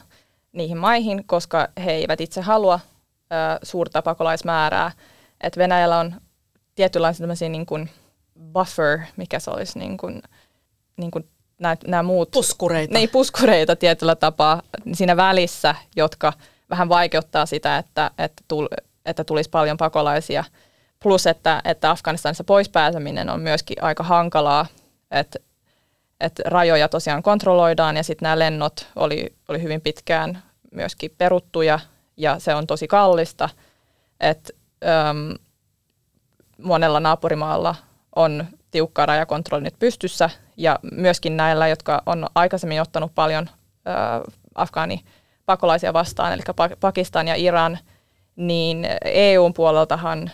niihin maihin, koska he eivät itse halua ö, suurta pakolaismäärää. Et Venäjällä on tietynlaisia niin kuin buffer, mikä se olisi niin kuin, niin kuin nämä, muut... Puskureita. Niin, puskureita tietyllä tapaa siinä välissä, jotka vähän vaikeuttaa sitä, että, että, tul, että tulisi paljon pakolaisia. Plus, että, että Afganistanissa pois pääseminen on myöskin aika hankalaa, että, että rajoja tosiaan kontrolloidaan ja sitten nämä lennot oli, oli hyvin pitkään myöskin peruttuja ja se on tosi kallista. Että, monella naapurimaalla on tiukka rajakontrolli nyt pystyssä ja myöskin näillä, jotka on aikaisemmin ottanut paljon afgaani pakolaisia vastaan, eli Pakistan ja Iran, niin EUn puoleltahan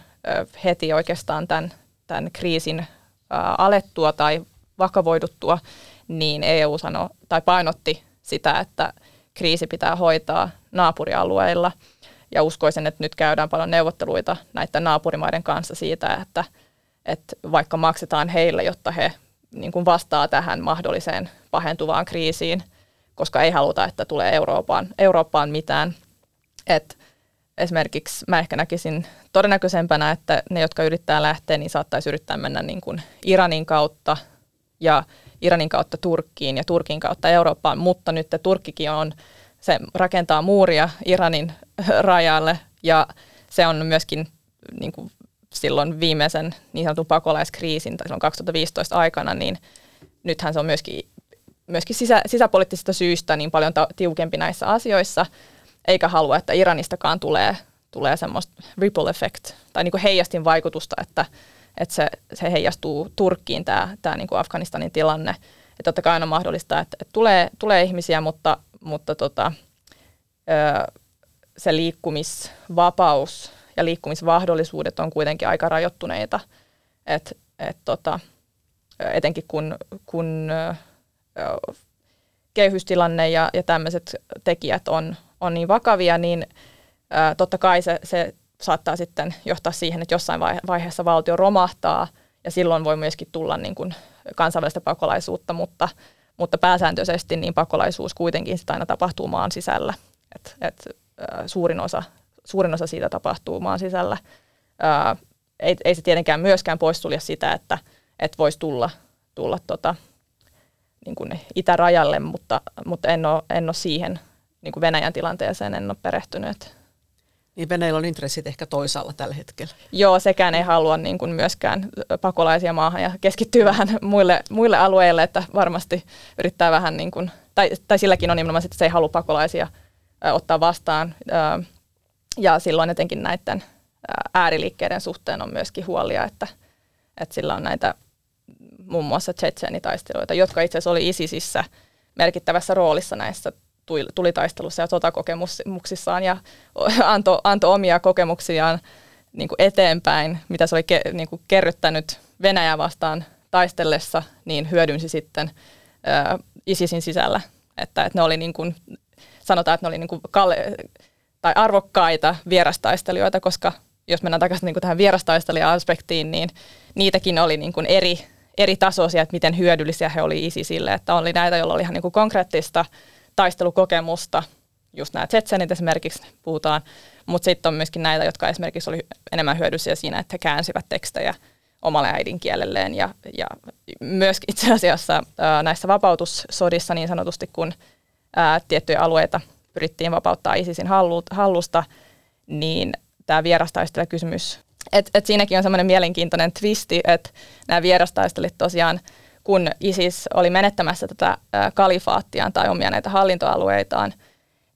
heti oikeastaan tämän, tämän kriisin alettua tai vakavoiduttua, niin EU sanoi tai painotti sitä, että kriisi pitää hoitaa naapurialueilla. Ja uskoisin, että nyt käydään paljon neuvotteluita näiden naapurimaiden kanssa siitä, että – että vaikka maksetaan heille, jotta he niin kuin vastaa tähän mahdolliseen pahentuvaan kriisiin, koska ei haluta, että tulee Eurooppaan, Eurooppaan mitään. Et esimerkiksi mä ehkä näkisin todennäköisempänä, että ne, jotka yrittää lähteä, niin saattaisi yrittää mennä niin kuin Iranin kautta ja Iranin kautta Turkkiin ja Turkin kautta Eurooppaan, mutta nyt Turkkikin on, se rakentaa muuria Iranin rajalle ja se on myöskin niin kuin silloin viimeisen niin sanotun pakolaiskriisin tai silloin 2015 aikana, niin nythän se on myöskin, myöskin sisä, sisäpoliittisista syistä niin paljon ta- tiukempi näissä asioissa, eikä halua, että Iranistakaan tulee, tulee semmoista ripple effect tai niin kuin heijastin vaikutusta, että, että se, se heijastuu Turkkiin tämä, tämä niin kuin Afganistanin tilanne. Että totta kai on mahdollista, että, että tulee, tulee ihmisiä, mutta, mutta tota, se liikkumisvapaus ja liikkumismahdollisuudet on kuitenkin aika rajoittuneita. Et, et tota, etenkin kun, kun köyhyystilanne ja, ja tämmöiset tekijät on, on niin vakavia, niin totta kai se, se saattaa sitten johtaa siihen, että jossain vaiheessa valtio romahtaa ja silloin voi myöskin tulla niin kuin kansainvälistä pakolaisuutta, mutta, mutta pääsääntöisesti niin pakolaisuus kuitenkin sitä aina tapahtuu maan sisällä. Et, et, suurin osa suurin osa siitä tapahtuu maan sisällä. Ää, ei, ei se tietenkään myöskään poissulje sitä, että, että voisi tulla, tulla tota, niin kuin itärajalle, mutta, mutta en, ole, en ole siihen niin kuin Venäjän tilanteeseen en ole perehtynyt. Niin Venäjällä on intressit ehkä toisaalla tällä hetkellä. Joo, sekään ei halua niin kuin myöskään pakolaisia maahan ja keskittyy vähän muille, muille alueille, että varmasti yrittää vähän, niin kuin, tai, tai silläkin on nimenomaan, että se ei halua pakolaisia ottaa vastaan. Ö, ja silloin etenkin näiden ääriliikkeiden suhteen on myöskin huolia, että, että sillä on näitä muun muassa tsetseenitaisteluita, jotka itse asiassa oli ISISissä merkittävässä roolissa näissä tulitaistelussa ja sotakokemuksissaan ja antoi anto omia kokemuksiaan niin kuin eteenpäin, mitä se oli ke, niin kuin kerryttänyt Venäjää vastaan taistellessa, niin hyödynsi sitten ää, ISISin sisällä. Että, että ne oli niin kuin, sanotaan, että ne oli niin kuin kale, tai arvokkaita vierastaistelijoita, koska jos mennään takaisin niin kuin tähän vierastaistelija-aspektiin, niin niitäkin oli niin kuin eri, eri tasoisia, että miten hyödyllisiä he oli ISISille. Että oli näitä, joilla oli ihan niin kuin konkreettista taistelukokemusta, just nämä tsetsenit esimerkiksi puhutaan, mutta sitten on myöskin näitä, jotka esimerkiksi oli enemmän hyödyllisiä siinä, että he käänsivät tekstejä omalle äidinkielelleen ja, ja myös itse asiassa ää, näissä vapautussodissa niin sanotusti, kun ää, tiettyjä alueita pyrittiin vapauttaa ISISin hallusta, niin tämä vierastaistelijakysymys, että et siinäkin on semmoinen mielenkiintoinen twisti, että nämä vierastaistelit tosiaan, kun ISIS oli menettämässä tätä kalifaattiaan tai omia näitä hallintoalueitaan,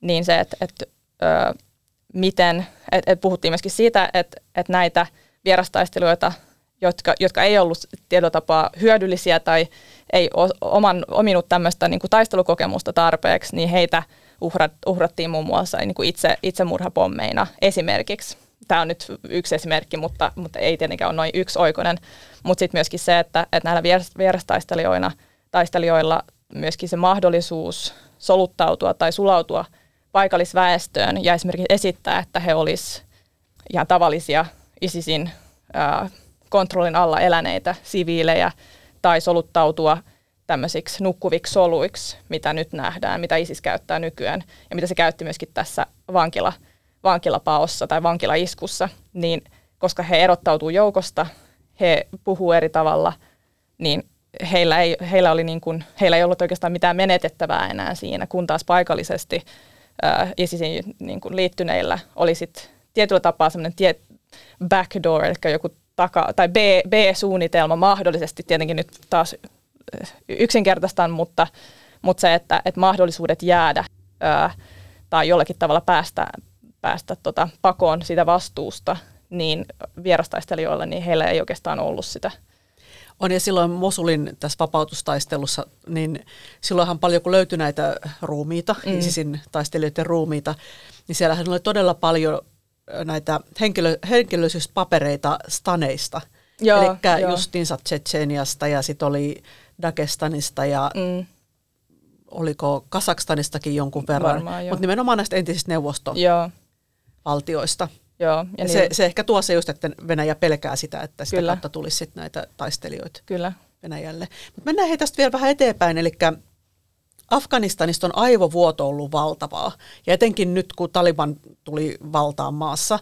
niin se, että, ö, miten, että, että puhuttiin myöskin siitä, että, että näitä vierastaistelijoita, jotka, jotka ei ollut tietotapaa hyödyllisiä tai ei oman, ominut tämmöistä niin kuin taistelukokemusta tarpeeksi, niin heitä uhrat, uhrattiin muun muassa niin kuin itse, itsemurhapommeina esimerkiksi. Tämä on nyt yksi esimerkki, mutta, mutta ei tietenkään ole noin yksioikoinen. Mutta sitten myöskin se, että, että näillä vierastaistelijoilla taistelijoilla myöskin se mahdollisuus soluttautua tai sulautua paikallisväestöön ja esimerkiksi esittää, että he olisivat ihan tavallisia ISISin ää, kontrollin alla eläneitä siviilejä tai soluttautua tämmöisiksi nukkuviksi soluiksi, mitä nyt nähdään, mitä ISIS käyttää nykyään ja mitä se käytti myöskin tässä vankila, vankilapaossa tai vankilaiskussa, niin koska he erottautuu joukosta, he puhuu eri tavalla, niin heillä ei, heillä, oli niin kuin, heillä ei ollut oikeastaan mitään menetettävää enää siinä, kun taas paikallisesti äh, ISISin niin kuin liittyneillä oli sit tietyllä tapaa semmoinen tie, backdoor, eli joku taka, tai B, B-suunnitelma mahdollisesti, tietenkin nyt taas yksinkertaistan, mutta, mutta se, että, että mahdollisuudet jäädä ää, tai jollakin tavalla päästä, päästä tota, pakoon siitä vastuusta, niin vierastaistelijoilla, niin heillä ei oikeastaan ollut sitä on ja silloin Mosulin tässä vapautustaistelussa, niin silloinhan paljon kun löytyi näitä ruumiita, mm. ISISin taistelijoiden ruumiita, niin siellähän oli todella paljon näitä henkilö, henkilöllisyyspapereita staneista. Eli justiinsa Tsetseeniasta ja sitten oli Dagestanista ja mm. oliko Kasakstanistakin jonkun verran, mutta nimenomaan näistä entisistä neuvostovaltioista. Joo, ja niin. se, se ehkä tuo se just, että Venäjä pelkää sitä, että sitä Kyllä. kautta tulisi sit näitä taistelijoita Kyllä. Venäjälle. Mutta mennään hei tästä vielä vähän eteenpäin, eli Afganistanista on aivovuoto ollut valtavaa, ja etenkin nyt kun Taliban tuli valtaan maassa,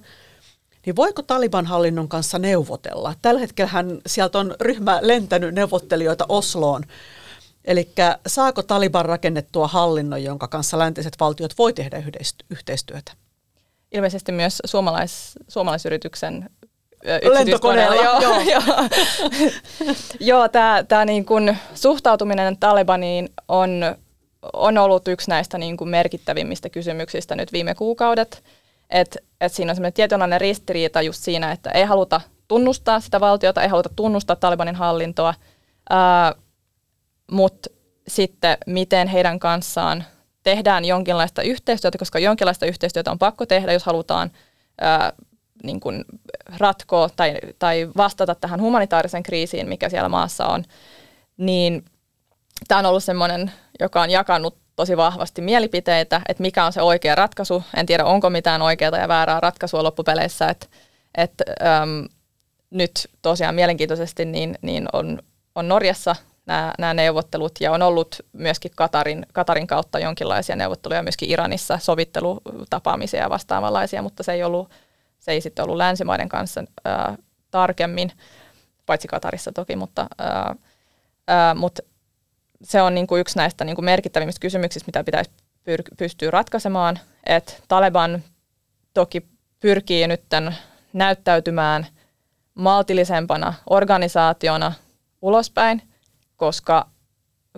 niin voiko Taliban hallinnon kanssa neuvotella? Tällä hetkellä sieltä on ryhmä lentänyt neuvottelijoita Osloon. Eli saako Taliban rakennettua hallinnon, jonka kanssa läntiset valtiot voi tehdä yhteistyötä? Ilmeisesti myös suomalais, suomalaisyrityksen lentokoneella. Joo, joo. joo. joo tämä, tämä niin kuin suhtautuminen Talibaniin on, on ollut yksi näistä niin kuin merkittävimmistä kysymyksistä nyt viime kuukaudet. Et, et siinä on semmoinen tietynlainen ristiriita just siinä, että ei haluta tunnustaa sitä valtiota, ei haluta tunnustaa Talibanin hallintoa, mutta sitten miten heidän kanssaan tehdään jonkinlaista yhteistyötä, koska jonkinlaista yhteistyötä on pakko tehdä, jos halutaan ää, niin kuin ratkoa tai, tai vastata tähän humanitaarisen kriisiin, mikä siellä maassa on, niin tämä on ollut sellainen, joka on jakanut tosi vahvasti mielipiteitä, että mikä on se oikea ratkaisu. En tiedä, onko mitään oikeaa ja väärää ratkaisua loppupeleissä. Että, että, äm, nyt tosiaan mielenkiintoisesti niin, niin on, on Norjassa nämä, nämä neuvottelut ja on ollut myöskin Katarin, Katarin kautta jonkinlaisia neuvotteluja, myöskin Iranissa sovittelutapaamisia ja vastaavanlaisia, mutta se ei, ollut, se ei sitten ollut länsimaiden kanssa ää, tarkemmin, paitsi Katarissa toki, mutta, ää, ää, mutta se on niin kuin yksi näistä niin kuin merkittävimmistä kysymyksistä, mitä pitäisi pyr- pystyä ratkaisemaan. että Taleban toki pyrkii nyt näyttäytymään maltillisempana organisaationa ulospäin, koska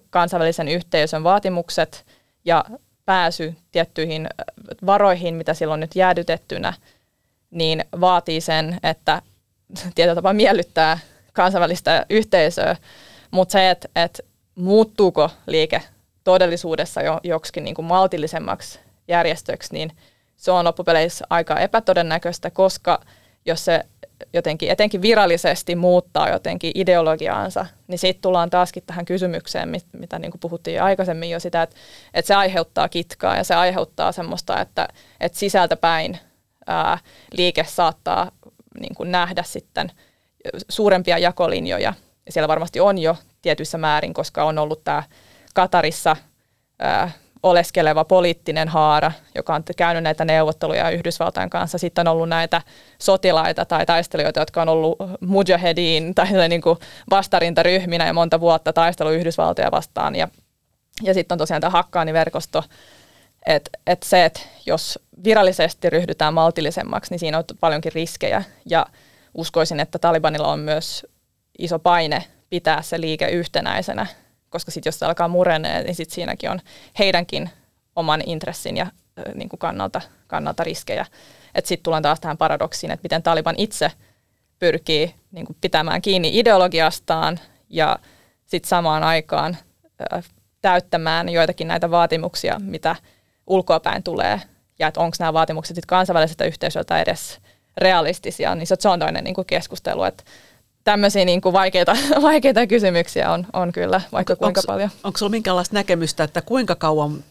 kansainvälisen yhteisön vaatimukset ja pääsy tiettyihin varoihin, mitä silloin nyt jäädytettynä, niin vaatii sen, että tietyllä tapaa miellyttää kansainvälistä yhteisöä, mutta se, että, että muuttuuko liike todellisuudessa jo, joksikin niin kuin maltillisemmaksi järjestöksi, niin se on loppupeleissä aika epätodennäköistä, koska jos se jotenkin etenkin virallisesti muuttaa jotenkin ideologiaansa, niin sitten tullaan taaskin tähän kysymykseen, mitä niin kuin puhuttiin aikaisemmin jo sitä, että, että se aiheuttaa kitkaa ja se aiheuttaa semmoista, että, että sisältäpäin ää, liike saattaa niin kuin nähdä sitten suurempia jakolinjoja. Ja siellä varmasti on jo tietyissä määrin, koska on ollut tämä Katarissa ää, oleskeleva poliittinen haara, joka on käynyt näitä neuvotteluja Yhdysvaltain kanssa. Sitten on ollut näitä sotilaita tai taistelijoita, jotka on ollut mujahedin tai niin kuin vastarintaryhminä ja monta vuotta taistelu Yhdysvaltoja vastaan. Ja, ja sitten on tosiaan tämä hakkaaniverkosto, että et se, että jos virallisesti ryhdytään maltillisemmaksi, niin siinä on paljonkin riskejä. Ja uskoisin, että Talibanilla on myös iso paine pitää se liike yhtenäisenä, koska sitten jos se alkaa murenee, niin sitten siinäkin on heidänkin oman intressin ja niin kuin kannalta, kannalta riskejä. Sitten tullaan taas tähän paradoksiin, että miten Taliban itse pyrkii niin kuin pitämään kiinni ideologiastaan ja sitten samaan aikaan täyttämään joitakin näitä vaatimuksia, mitä ulkoapäin tulee, ja että onko nämä vaatimukset sit kansainväliseltä yhteisöltä edes realistisia, niin se on toinen niin kuin keskustelu, että tämmöisiä niin kuin vaikeita, vaikeita kysymyksiä on, on kyllä vaikka onko, kuinka onko, paljon. Onko sinulla minkälaista näkemystä, että kuinka kauan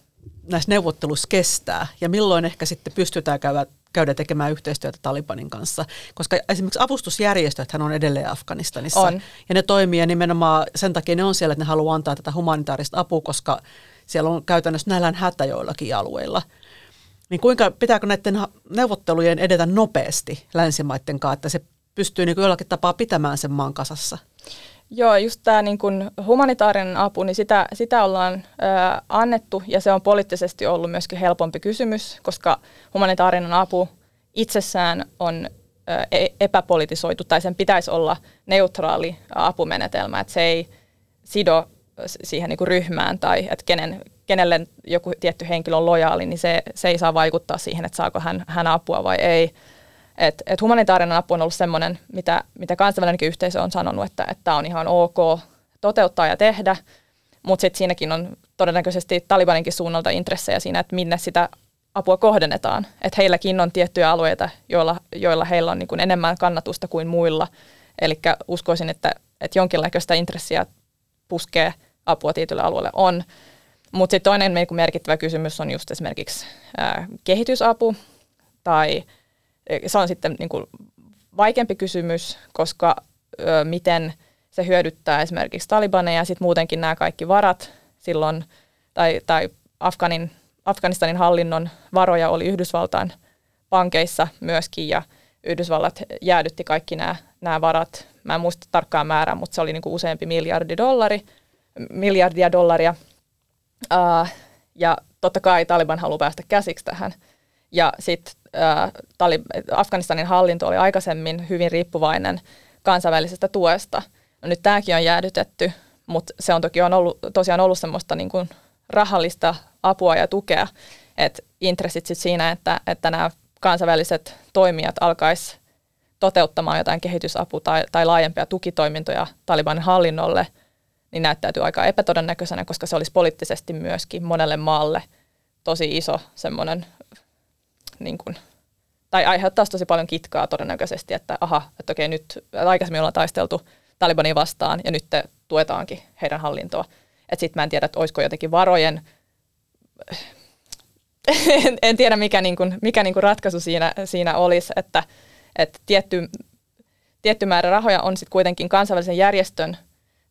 näissä neuvotteluissa kestää ja milloin ehkä sitten pystytään käydä, käydä tekemään yhteistyötä Talibanin kanssa? Koska esimerkiksi avustusjärjestöt on edelleen Afganistanissa on. ja ne toimii ja nimenomaan sen takia ne on siellä, että ne haluaa antaa tätä humanitaarista apua, koska siellä on käytännössä nälän hätä joillakin alueilla. Niin kuinka pitääkö näiden neuvottelujen edetä nopeasti länsimaiden kanssa, että se pystyy niin jollakin tapaa pitämään sen maan kasassa? Joo, just tämä niin kun humanitaarinen apu, niin sitä, sitä ollaan ö, annettu ja se on poliittisesti ollut myöskin helpompi kysymys, koska humanitaarinen apu itsessään on ö, e, epäpolitisoitu tai sen pitäisi olla neutraali apumenetelmä, että se ei sido siihen niin ryhmään tai että kenen, kenelle joku tietty henkilö on lojaali, niin se, se ei saa vaikuttaa siihen, että saako hän, hän apua vai ei. Et, et humanitaarinen apu on ollut sellainen, mitä, mitä kansainvälinenkin yhteisö on sanonut, että tämä on ihan ok toteuttaa ja tehdä, mutta sitten siinäkin on todennäköisesti Talibaninkin suunnalta intressejä siinä, että minne sitä apua kohdennetaan. Että heilläkin on tiettyjä alueita, joilla, joilla heillä on niin kuin enemmän kannatusta kuin muilla. Eli uskoisin, että, että jonkinlaista intressiä puskee apua tietylle alueelle on. Mutta sitten toinen merkittävä kysymys on just esimerkiksi ää, kehitysapu tai – se on sitten niin kuin vaikeampi kysymys, koska ö, miten se hyödyttää esimerkiksi Talibaneja ja sitten muutenkin nämä kaikki varat silloin, tai, tai Afganin, Afganistanin hallinnon varoja oli Yhdysvaltain pankeissa myöskin, ja Yhdysvallat jäädytti kaikki nämä, nämä varat. Mä en muista tarkkaa määrää, mutta se oli niin kuin useampi miljardi dollari, miljardia dollaria. Uh, ja totta kai Taliban haluaa päästä käsiksi tähän. Ja sitten Afganistanin hallinto oli aikaisemmin hyvin riippuvainen kansainvälisestä tuesta. No nyt tämäkin on jäädytetty, mutta se on toki on ollut, tosiaan ollut semmoista niin kuin rahallista apua ja tukea, että intressit sit siinä, että, että nämä kansainväliset toimijat alkaisi toteuttamaan jotain kehitysapu- tai, tai laajempia tukitoimintoja Talibanin hallinnolle, niin näyttäytyy aika epätodennäköisenä, koska se olisi poliittisesti myöskin monelle maalle tosi iso semmoinen niin kuin, tai aiheuttaisi tosi paljon kitkaa todennäköisesti, että aha, että okei nyt aikaisemmin ollaan taisteltu Talibania vastaan ja nyt tuetaankin heidän hallintoa. Että sitten mä en tiedä, että olisiko jotenkin varojen, en, en tiedä mikä, niin kuin, mikä niin kuin ratkaisu siinä, siinä olisi, että, että tietty, tietty määrä rahoja on sitten kuitenkin kansainvälisen järjestön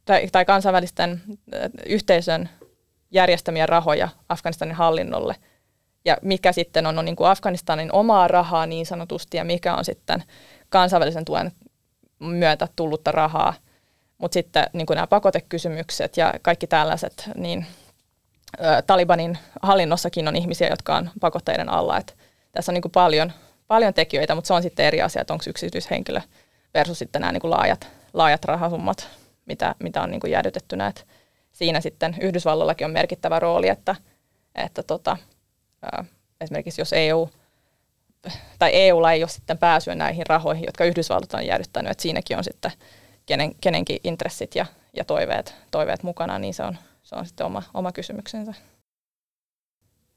tai, tai kansainvälisten yhteisön järjestämiä rahoja Afganistanin hallinnolle – ja mikä sitten on, on niin kuin Afganistanin omaa rahaa niin sanotusti ja mikä on sitten kansainvälisen tuen myötä tullutta rahaa. Mutta sitten niin kuin nämä pakotekysymykset ja kaikki tällaiset, niin Talibanin hallinnossakin on ihmisiä, jotka on pakotteiden alla. Et tässä on niin kuin paljon, paljon tekijöitä, mutta se on sitten eri asia, että onko yksityishenkilö versus sitten nämä niin kuin laajat, laajat rahasummat, mitä, mitä on niin kuin jäädytettynä. Et siinä sitten Yhdysvallollakin on merkittävä rooli, että, että tota, esimerkiksi jos EU tai EUlla ei ole sitten pääsyä näihin rahoihin, jotka Yhdysvallat on jäädyttänyt, että siinäkin on sitten kenen, kenenkin intressit ja, ja toiveet, toiveet mukana, niin se on, se on sitten oma, oma kysymyksensä.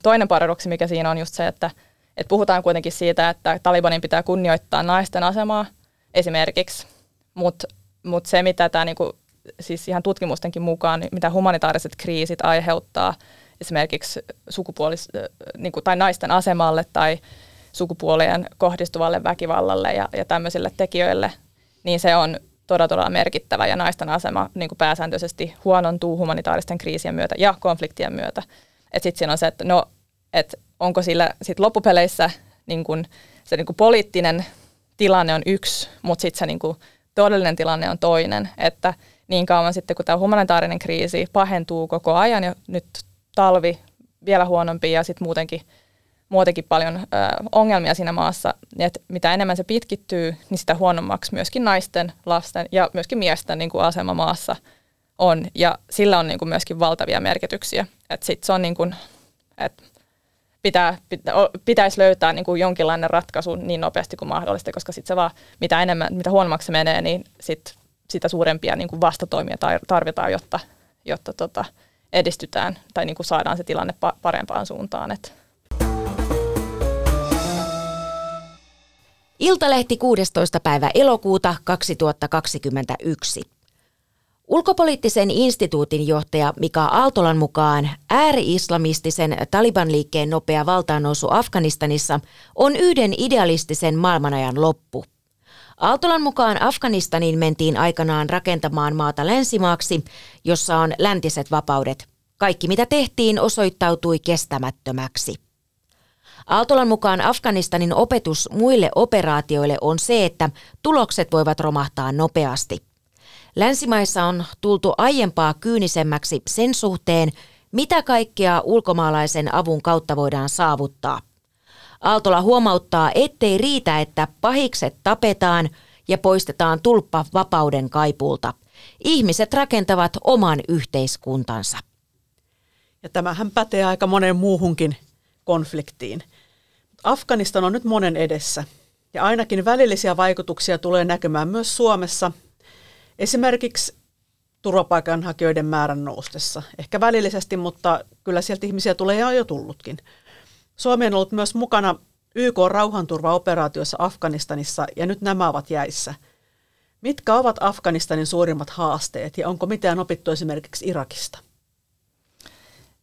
Toinen paradoksi, mikä siinä on just se, että, että puhutaan kuitenkin siitä, että Talibanin pitää kunnioittaa naisten asemaa esimerkiksi, mutta mut se, mitä tämä niinku, siis ihan tutkimustenkin mukaan, mitä humanitaariset kriisit aiheuttaa – esimerkiksi sukupuolis, niin kuin, tai naisten asemalle tai sukupuolien kohdistuvalle väkivallalle ja, ja tämmöisille tekijöille, niin se on todella, todella merkittävä ja naisten asema niin kuin pääsääntöisesti huonontuu humanitaaristen kriisien myötä ja konfliktien myötä. Sitten siinä on se, että no, et onko sillä sit loppupeleissä niin kuin, se niin kuin poliittinen tilanne on yksi, mutta sitten se niin kuin, todellinen tilanne on toinen, että niin kauan sitten kun tämä humanitaarinen kriisi pahentuu koko ajan ja nyt talvi vielä huonompi ja sitten muutenkin, muutenkin paljon ö, ongelmia siinä maassa. Et mitä enemmän se pitkittyy, niin sitä huonommaksi myöskin naisten, lasten ja myöskin miesten niin kuin asema maassa on. Ja sillä on niin kuin myöskin valtavia merkityksiä. Et sit se on niin kuin, et pitää, pitä, pitäisi löytää niin kuin jonkinlainen ratkaisu niin nopeasti kuin mahdollista, koska sitten se vaan, mitä enemmän, mitä huonommaksi se menee, niin sit, sitä suurempia niin kuin vastatoimia tar- tarvitaan, jotta, jotta tota, edistytään tai niin kuin saadaan se tilanne pa- parempaan suuntaan. Et. Iltalehti 16. päivä elokuuta 2021. Ulkopoliittisen instituutin johtaja Mika Aaltolan mukaan ääri-islamistisen Taliban-liikkeen nopea valtaannousu Afganistanissa on yhden idealistisen maailmanajan loppu. Aaltolan mukaan Afganistaniin mentiin aikanaan rakentamaan maata länsimaaksi, jossa on läntiset vapaudet. Kaikki mitä tehtiin osoittautui kestämättömäksi. Aaltolan mukaan Afganistanin opetus muille operaatioille on se, että tulokset voivat romahtaa nopeasti. Länsimaissa on tultu aiempaa kyynisemmäksi sen suhteen, mitä kaikkea ulkomaalaisen avun kautta voidaan saavuttaa. Aaltola huomauttaa, ettei riitä, että pahikset tapetaan ja poistetaan tulppa vapauden kaipulta. Ihmiset rakentavat oman yhteiskuntansa. Ja tämähän pätee aika moneen muuhunkin konfliktiin. Afganistan on nyt monen edessä ja ainakin välillisiä vaikutuksia tulee näkymään myös Suomessa. Esimerkiksi turvapaikanhakijoiden määrän noustessa. Ehkä välillisesti, mutta kyllä sieltä ihmisiä tulee ja on jo tullutkin. Suomi on ollut myös mukana YK rauhanturvaoperaatiossa Afganistanissa ja nyt nämä ovat jäissä. Mitkä ovat Afganistanin suurimmat haasteet ja onko mitään opittu esimerkiksi Irakista?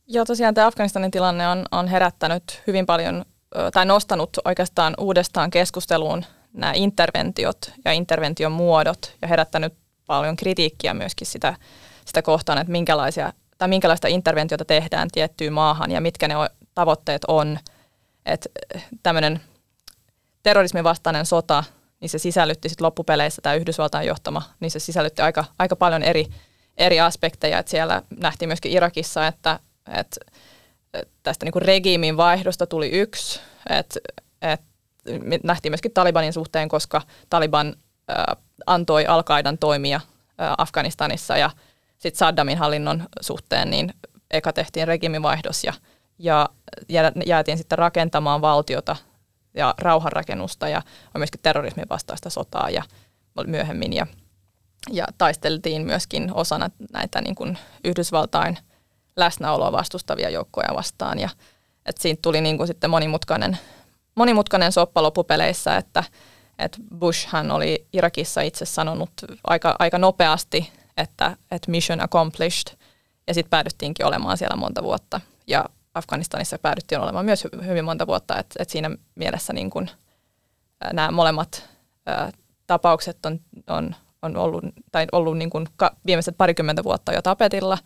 Joo, tosiaan tämä Afganistanin tilanne on, on herättänyt hyvin paljon, tai nostanut oikeastaan uudestaan keskusteluun nämä interventiot ja intervention muodot ja herättänyt paljon kritiikkiä myöskin sitä, sitä kohtaan, että minkälaisia, tai minkälaista interventiota tehdään tiettyyn maahan ja mitkä ne tavoitteet on. Että tämmöinen terrorismin vastainen sota, niin se sisällytti sitten loppupeleissä tämä Yhdysvaltain johtama, niin se sisällytti aika, aika paljon eri, eri aspekteja. Et siellä nähtiin myöskin Irakissa, että, että tästä niin regiimin vaihdosta tuli yksi, että, että nähtiin myöskin Talibanin suhteen, koska Taliban äh, antoi al toimia äh, Afganistanissa ja sitten Saddamin hallinnon suhteen, niin eka tehtiin regimivaihdos ja, ja jäätiin sitten rakentamaan valtiota ja rauhanrakennusta ja on myöskin terrorismin vastaista sotaa ja myöhemmin. Ja, ja taisteltiin myöskin osana näitä niin kuin Yhdysvaltain läsnäoloa vastustavia joukkoja vastaan. Ja että siitä tuli niin kuin sitten monimutkainen, monimutkainen soppa loppupeleissä, että, että Bush hän oli Irakissa itse sanonut aika, aika nopeasti, että, että mission accomplished, ja sitten päädyttiinkin olemaan siellä monta vuotta. Ja Afganistanissa päädyttiin olemaan myös hyvin monta vuotta, että, että siinä mielessä niin kun, nämä molemmat ää, tapaukset on, on, on ollut, tai ollut niin kun ka, viimeiset parikymmentä vuotta jo tapetilla.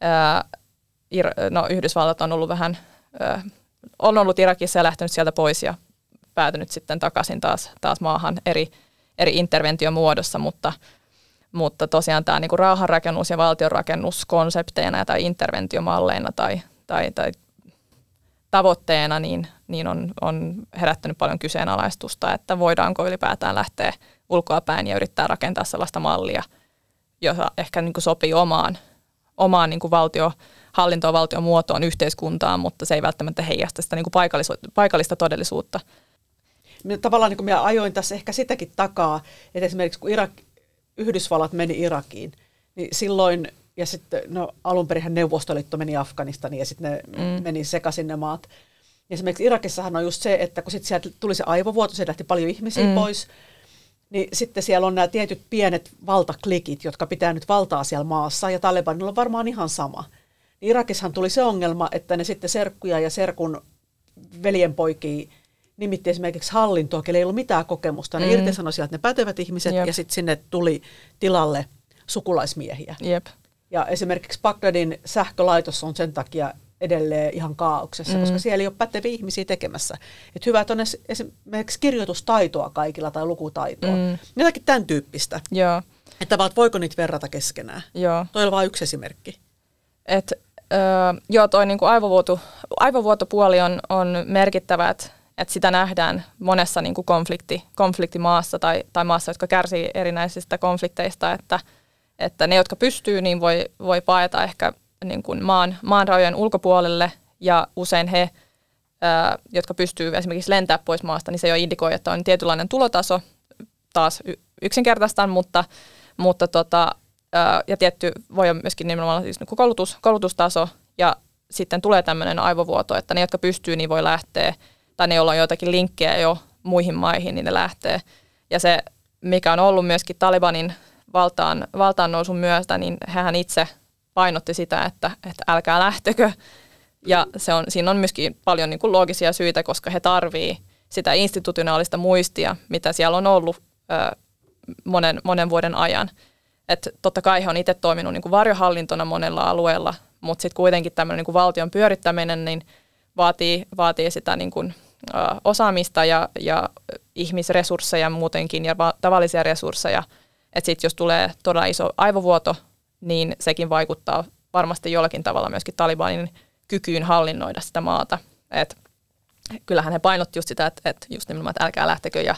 Ää, Ir, no, Yhdysvallat on ollut vähän, ää, on ollut Irakissa ja lähtenyt sieltä pois ja päätynyt sitten takaisin taas, taas maahan eri, eri interventiomuodossa, mutta, mutta tosiaan tämä niinku rauhanrakennus ja valtionrakennus konsepteina tai interventiomalleina tai, tai, tai tavoitteena niin, niin on, on herättänyt paljon kyseenalaistusta, että voidaanko ylipäätään lähteä ulkoapäin ja yrittää rakentaa sellaista mallia, joka ehkä niin kuin sopii omaan, omaan niin kuin valtio, hallintoa, valtion muotoon, yhteiskuntaan, mutta se ei välttämättä heijasta sitä niin kuin paikallista todellisuutta. Tavallaan niin kuin minä ajoin tässä ehkä sitäkin takaa, että esimerkiksi kun Irak, Yhdysvallat meni Irakiin, niin silloin, ja sitten no, alun perin Neuvostoliitto meni Afganistaniin ja sitten ne mm. meni sekaisin ne maat. Ja esimerkiksi Irakissahan on just se, että kun sitten sieltä tuli se aivovuoto, se lähti paljon ihmisiä mm. pois, niin sitten siellä on nämä tietyt pienet valtaklikit, jotka pitää nyt valtaa siellä maassa, ja Talibanilla on varmaan ihan sama. Niin Irakissahan tuli se ongelma, että ne sitten serkkuja ja serkun veljenpoikia nimitti esimerkiksi hallintoa, kelle ei ollut mitään kokemusta. Ne mm. irtisanoi sieltä ne pätevät ihmiset Jep. ja sitten sinne tuli tilalle sukulaismiehiä. Jep. Ja esimerkiksi Bagdadin sähkölaitos on sen takia edelleen ihan kaauksessa, mm. koska siellä ei ole päteviä ihmisiä tekemässä. Et hyvä, että on esimerkiksi kirjoitustaitoa kaikilla tai lukutaitoa. Mm. Jotakin tämän tyyppistä. Joo. Että vaan, voiko niitä verrata keskenään. Joo. Toi on vain yksi esimerkki. Et, öö, joo, toi niinku aivovuoto, aivovuotopuoli on, on merkittävä, että että sitä nähdään monessa niin kuin konflikti, konfliktimaassa tai, tai maassa, jotka kärsii erinäisistä konflikteista, että, että ne, jotka pystyy, niin voi, voi paeta ehkä niin kuin maan, maan rajojen ulkopuolelle ja usein he ää, jotka pystyy esimerkiksi lentää pois maasta, niin se jo indikoi, että on tietynlainen tulotaso, taas yksinkertaistaan, mutta, mutta tota, ää, ja tietty voi olla myöskin nimenomaan siis niin koulutus, koulutustaso, ja sitten tulee tämmöinen aivovuoto, että ne, jotka pystyy, niin voi lähteä, tai ne, joilla on joitakin linkkejä jo muihin maihin, niin ne lähtee. Ja se, mikä on ollut myöskin Talibanin valtaan, valtaan nousun myötä, niin hän itse painotti sitä, että, että älkää lähtekö. Ja se on, siinä on myöskin paljon niin kuin loogisia syitä, koska he tarvii sitä institutionaalista muistia, mitä siellä on ollut ö, monen, monen vuoden ajan. Et totta kai he on itse toiminut niin kuin varjohallintona monella alueella, mutta sitten kuitenkin tämmöinen niin kuin valtion pyörittäminen niin vaatii, vaatii sitä niin kuin, ö, osaamista ja, ja ihmisresursseja muutenkin ja va- tavallisia resursseja. Että sitten jos tulee todella iso aivovuoto, niin sekin vaikuttaa varmasti jollakin tavalla myöskin Talibanin kykyyn hallinnoida sitä maata. Et kyllähän he painotti just sitä, että, että just nimenomaan, että älkää lähtekö ja,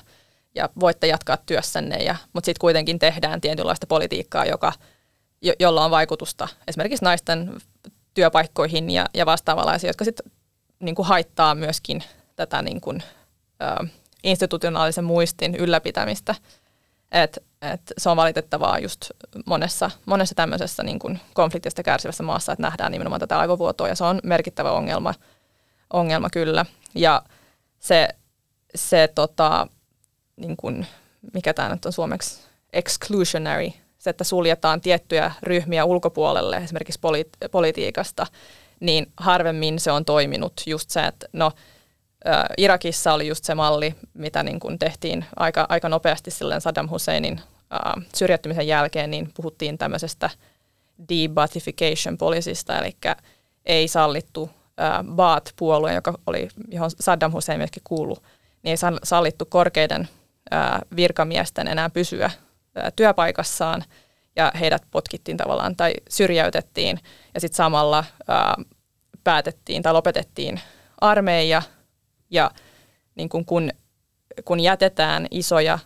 ja voitte jatkaa työssänne, ja, mutta sitten kuitenkin tehdään tietynlaista politiikkaa, joka, jo, jolla on vaikutusta esimerkiksi naisten työpaikkoihin ja, ja vastaavanlaisia, jotka sitten niin haittaa myöskin tätä niin kuin, ö, institutionaalisen muistin ylläpitämistä. Et, et se on valitettavaa just monessa, monessa tämmöisessä niin kuin konfliktista kärsivässä maassa, että nähdään nimenomaan tätä aivovuotoa ja se on merkittävä ongelma, ongelma kyllä. Ja se, se tota, niin kuin, mikä tämä nyt on suomeksi, exclusionary, se, että suljetaan tiettyjä ryhmiä ulkopuolelle esimerkiksi poli- politiikasta, niin harvemmin se on toiminut just se, että no – Irakissa oli just se malli, mitä niin kuin tehtiin aika, aika nopeasti silleen Saddam Husseinin syrjäytymisen jälkeen, niin puhuttiin tämmöisestä debatification poliisista, eli ei sallittu Baath-puolue, joka oli, johon Saddam Hussein myöskin kuulu, niin ei sallittu korkeiden uh, virkamiesten enää pysyä uh, työpaikassaan, ja heidät potkittiin tavallaan tai syrjäytettiin, ja sitten samalla uh, päätettiin tai lopetettiin armeija, ja niin kuin kun, kun jätetään isoja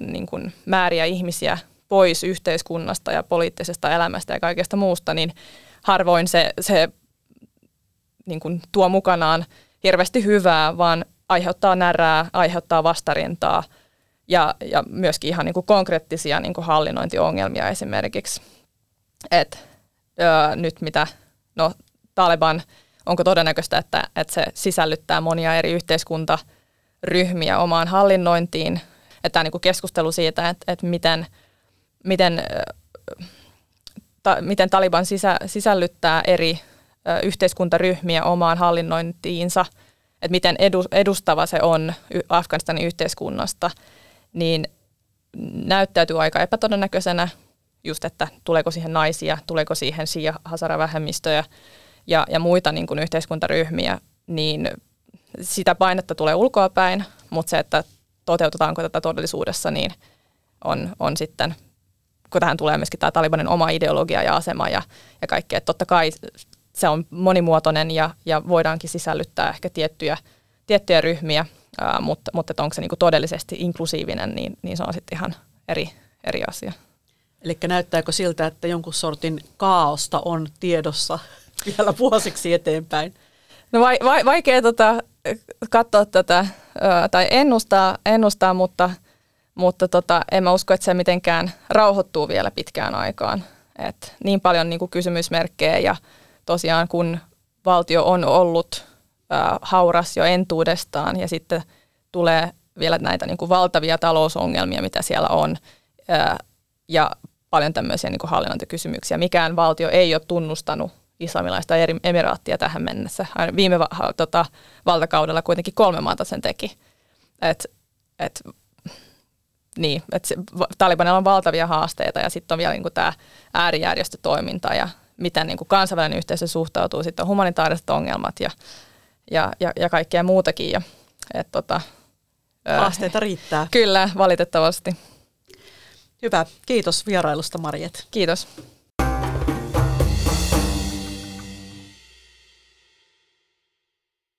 niin kuin määriä ihmisiä pois yhteiskunnasta ja poliittisesta elämästä ja kaikesta muusta, niin harvoin se, se niin kuin tuo mukanaan hirveästi hyvää, vaan aiheuttaa närää, aiheuttaa vastarintaa ja, ja myöskin ihan niin kuin konkreettisia niin kuin hallinnointiongelmia esimerkiksi. Et, öö, nyt mitä no, Taliban – onko todennäköistä, että, että se sisällyttää monia eri yhteiskuntaryhmiä omaan hallinnointiin. Että tämä niin keskustelu siitä, että, että miten, miten, ta, miten Taliban sisä, sisällyttää eri yhteiskuntaryhmiä omaan hallinnointiinsa, että miten edu, edustava se on Afganistanin yhteiskunnasta, niin näyttäytyy aika epätodennäköisenä just, että tuleeko siihen naisia, tuleeko siihen shia-hasara-vähemmistöjä, ja, ja muita niin kuin yhteiskuntaryhmiä, niin sitä painetta tulee ulkoapäin, mutta se, että toteutetaanko tätä todellisuudessa, niin on, on sitten, kun tähän tulee myöskin tämä Talibanin oma ideologia ja asema ja, ja kaikki, että totta kai se on monimuotoinen ja, ja voidaankin sisällyttää ehkä tiettyjä, tiettyjä ryhmiä, ää, mutta, mutta että onko se niin kuin todellisesti inklusiivinen, niin, niin se on sitten ihan eri, eri asia. Eli näyttääkö siltä, että jonkun sortin kaaosta on tiedossa vielä vuosiksi eteenpäin? No vai, vai, vaikea tota, katsoa tätä tai ennustaa, ennustaa mutta, mutta tota, en mä usko, että se mitenkään rauhoittuu vielä pitkään aikaan. Et niin paljon niin kuin kysymysmerkkejä ja tosiaan kun valtio on ollut ää, hauras jo entuudestaan ja sitten tulee vielä näitä niin kuin valtavia talousongelmia, mitä siellä on, ää, ja paljon tämmöisiä niin kuin hallinnointikysymyksiä. Mikään valtio ei ole tunnustanut islamilaista emiraattia tähän mennessä. Viime va- tota, valtakaudella kuitenkin kolme maata sen teki. Et, et, niin, et se, Talibanilla on valtavia haasteita ja sitten on vielä niin tämä äärijärjestötoiminta ja miten niin kuin kansainvälinen yhteisö suhtautuu. Sitten on humanitaariset ongelmat ja, ja, ja, ja kaikkea muutakin. Ja, et, tota, Haasteita riittää. Kyllä, valitettavasti. Hyvä. Kiitos vierailusta, Marjet. Kiitos.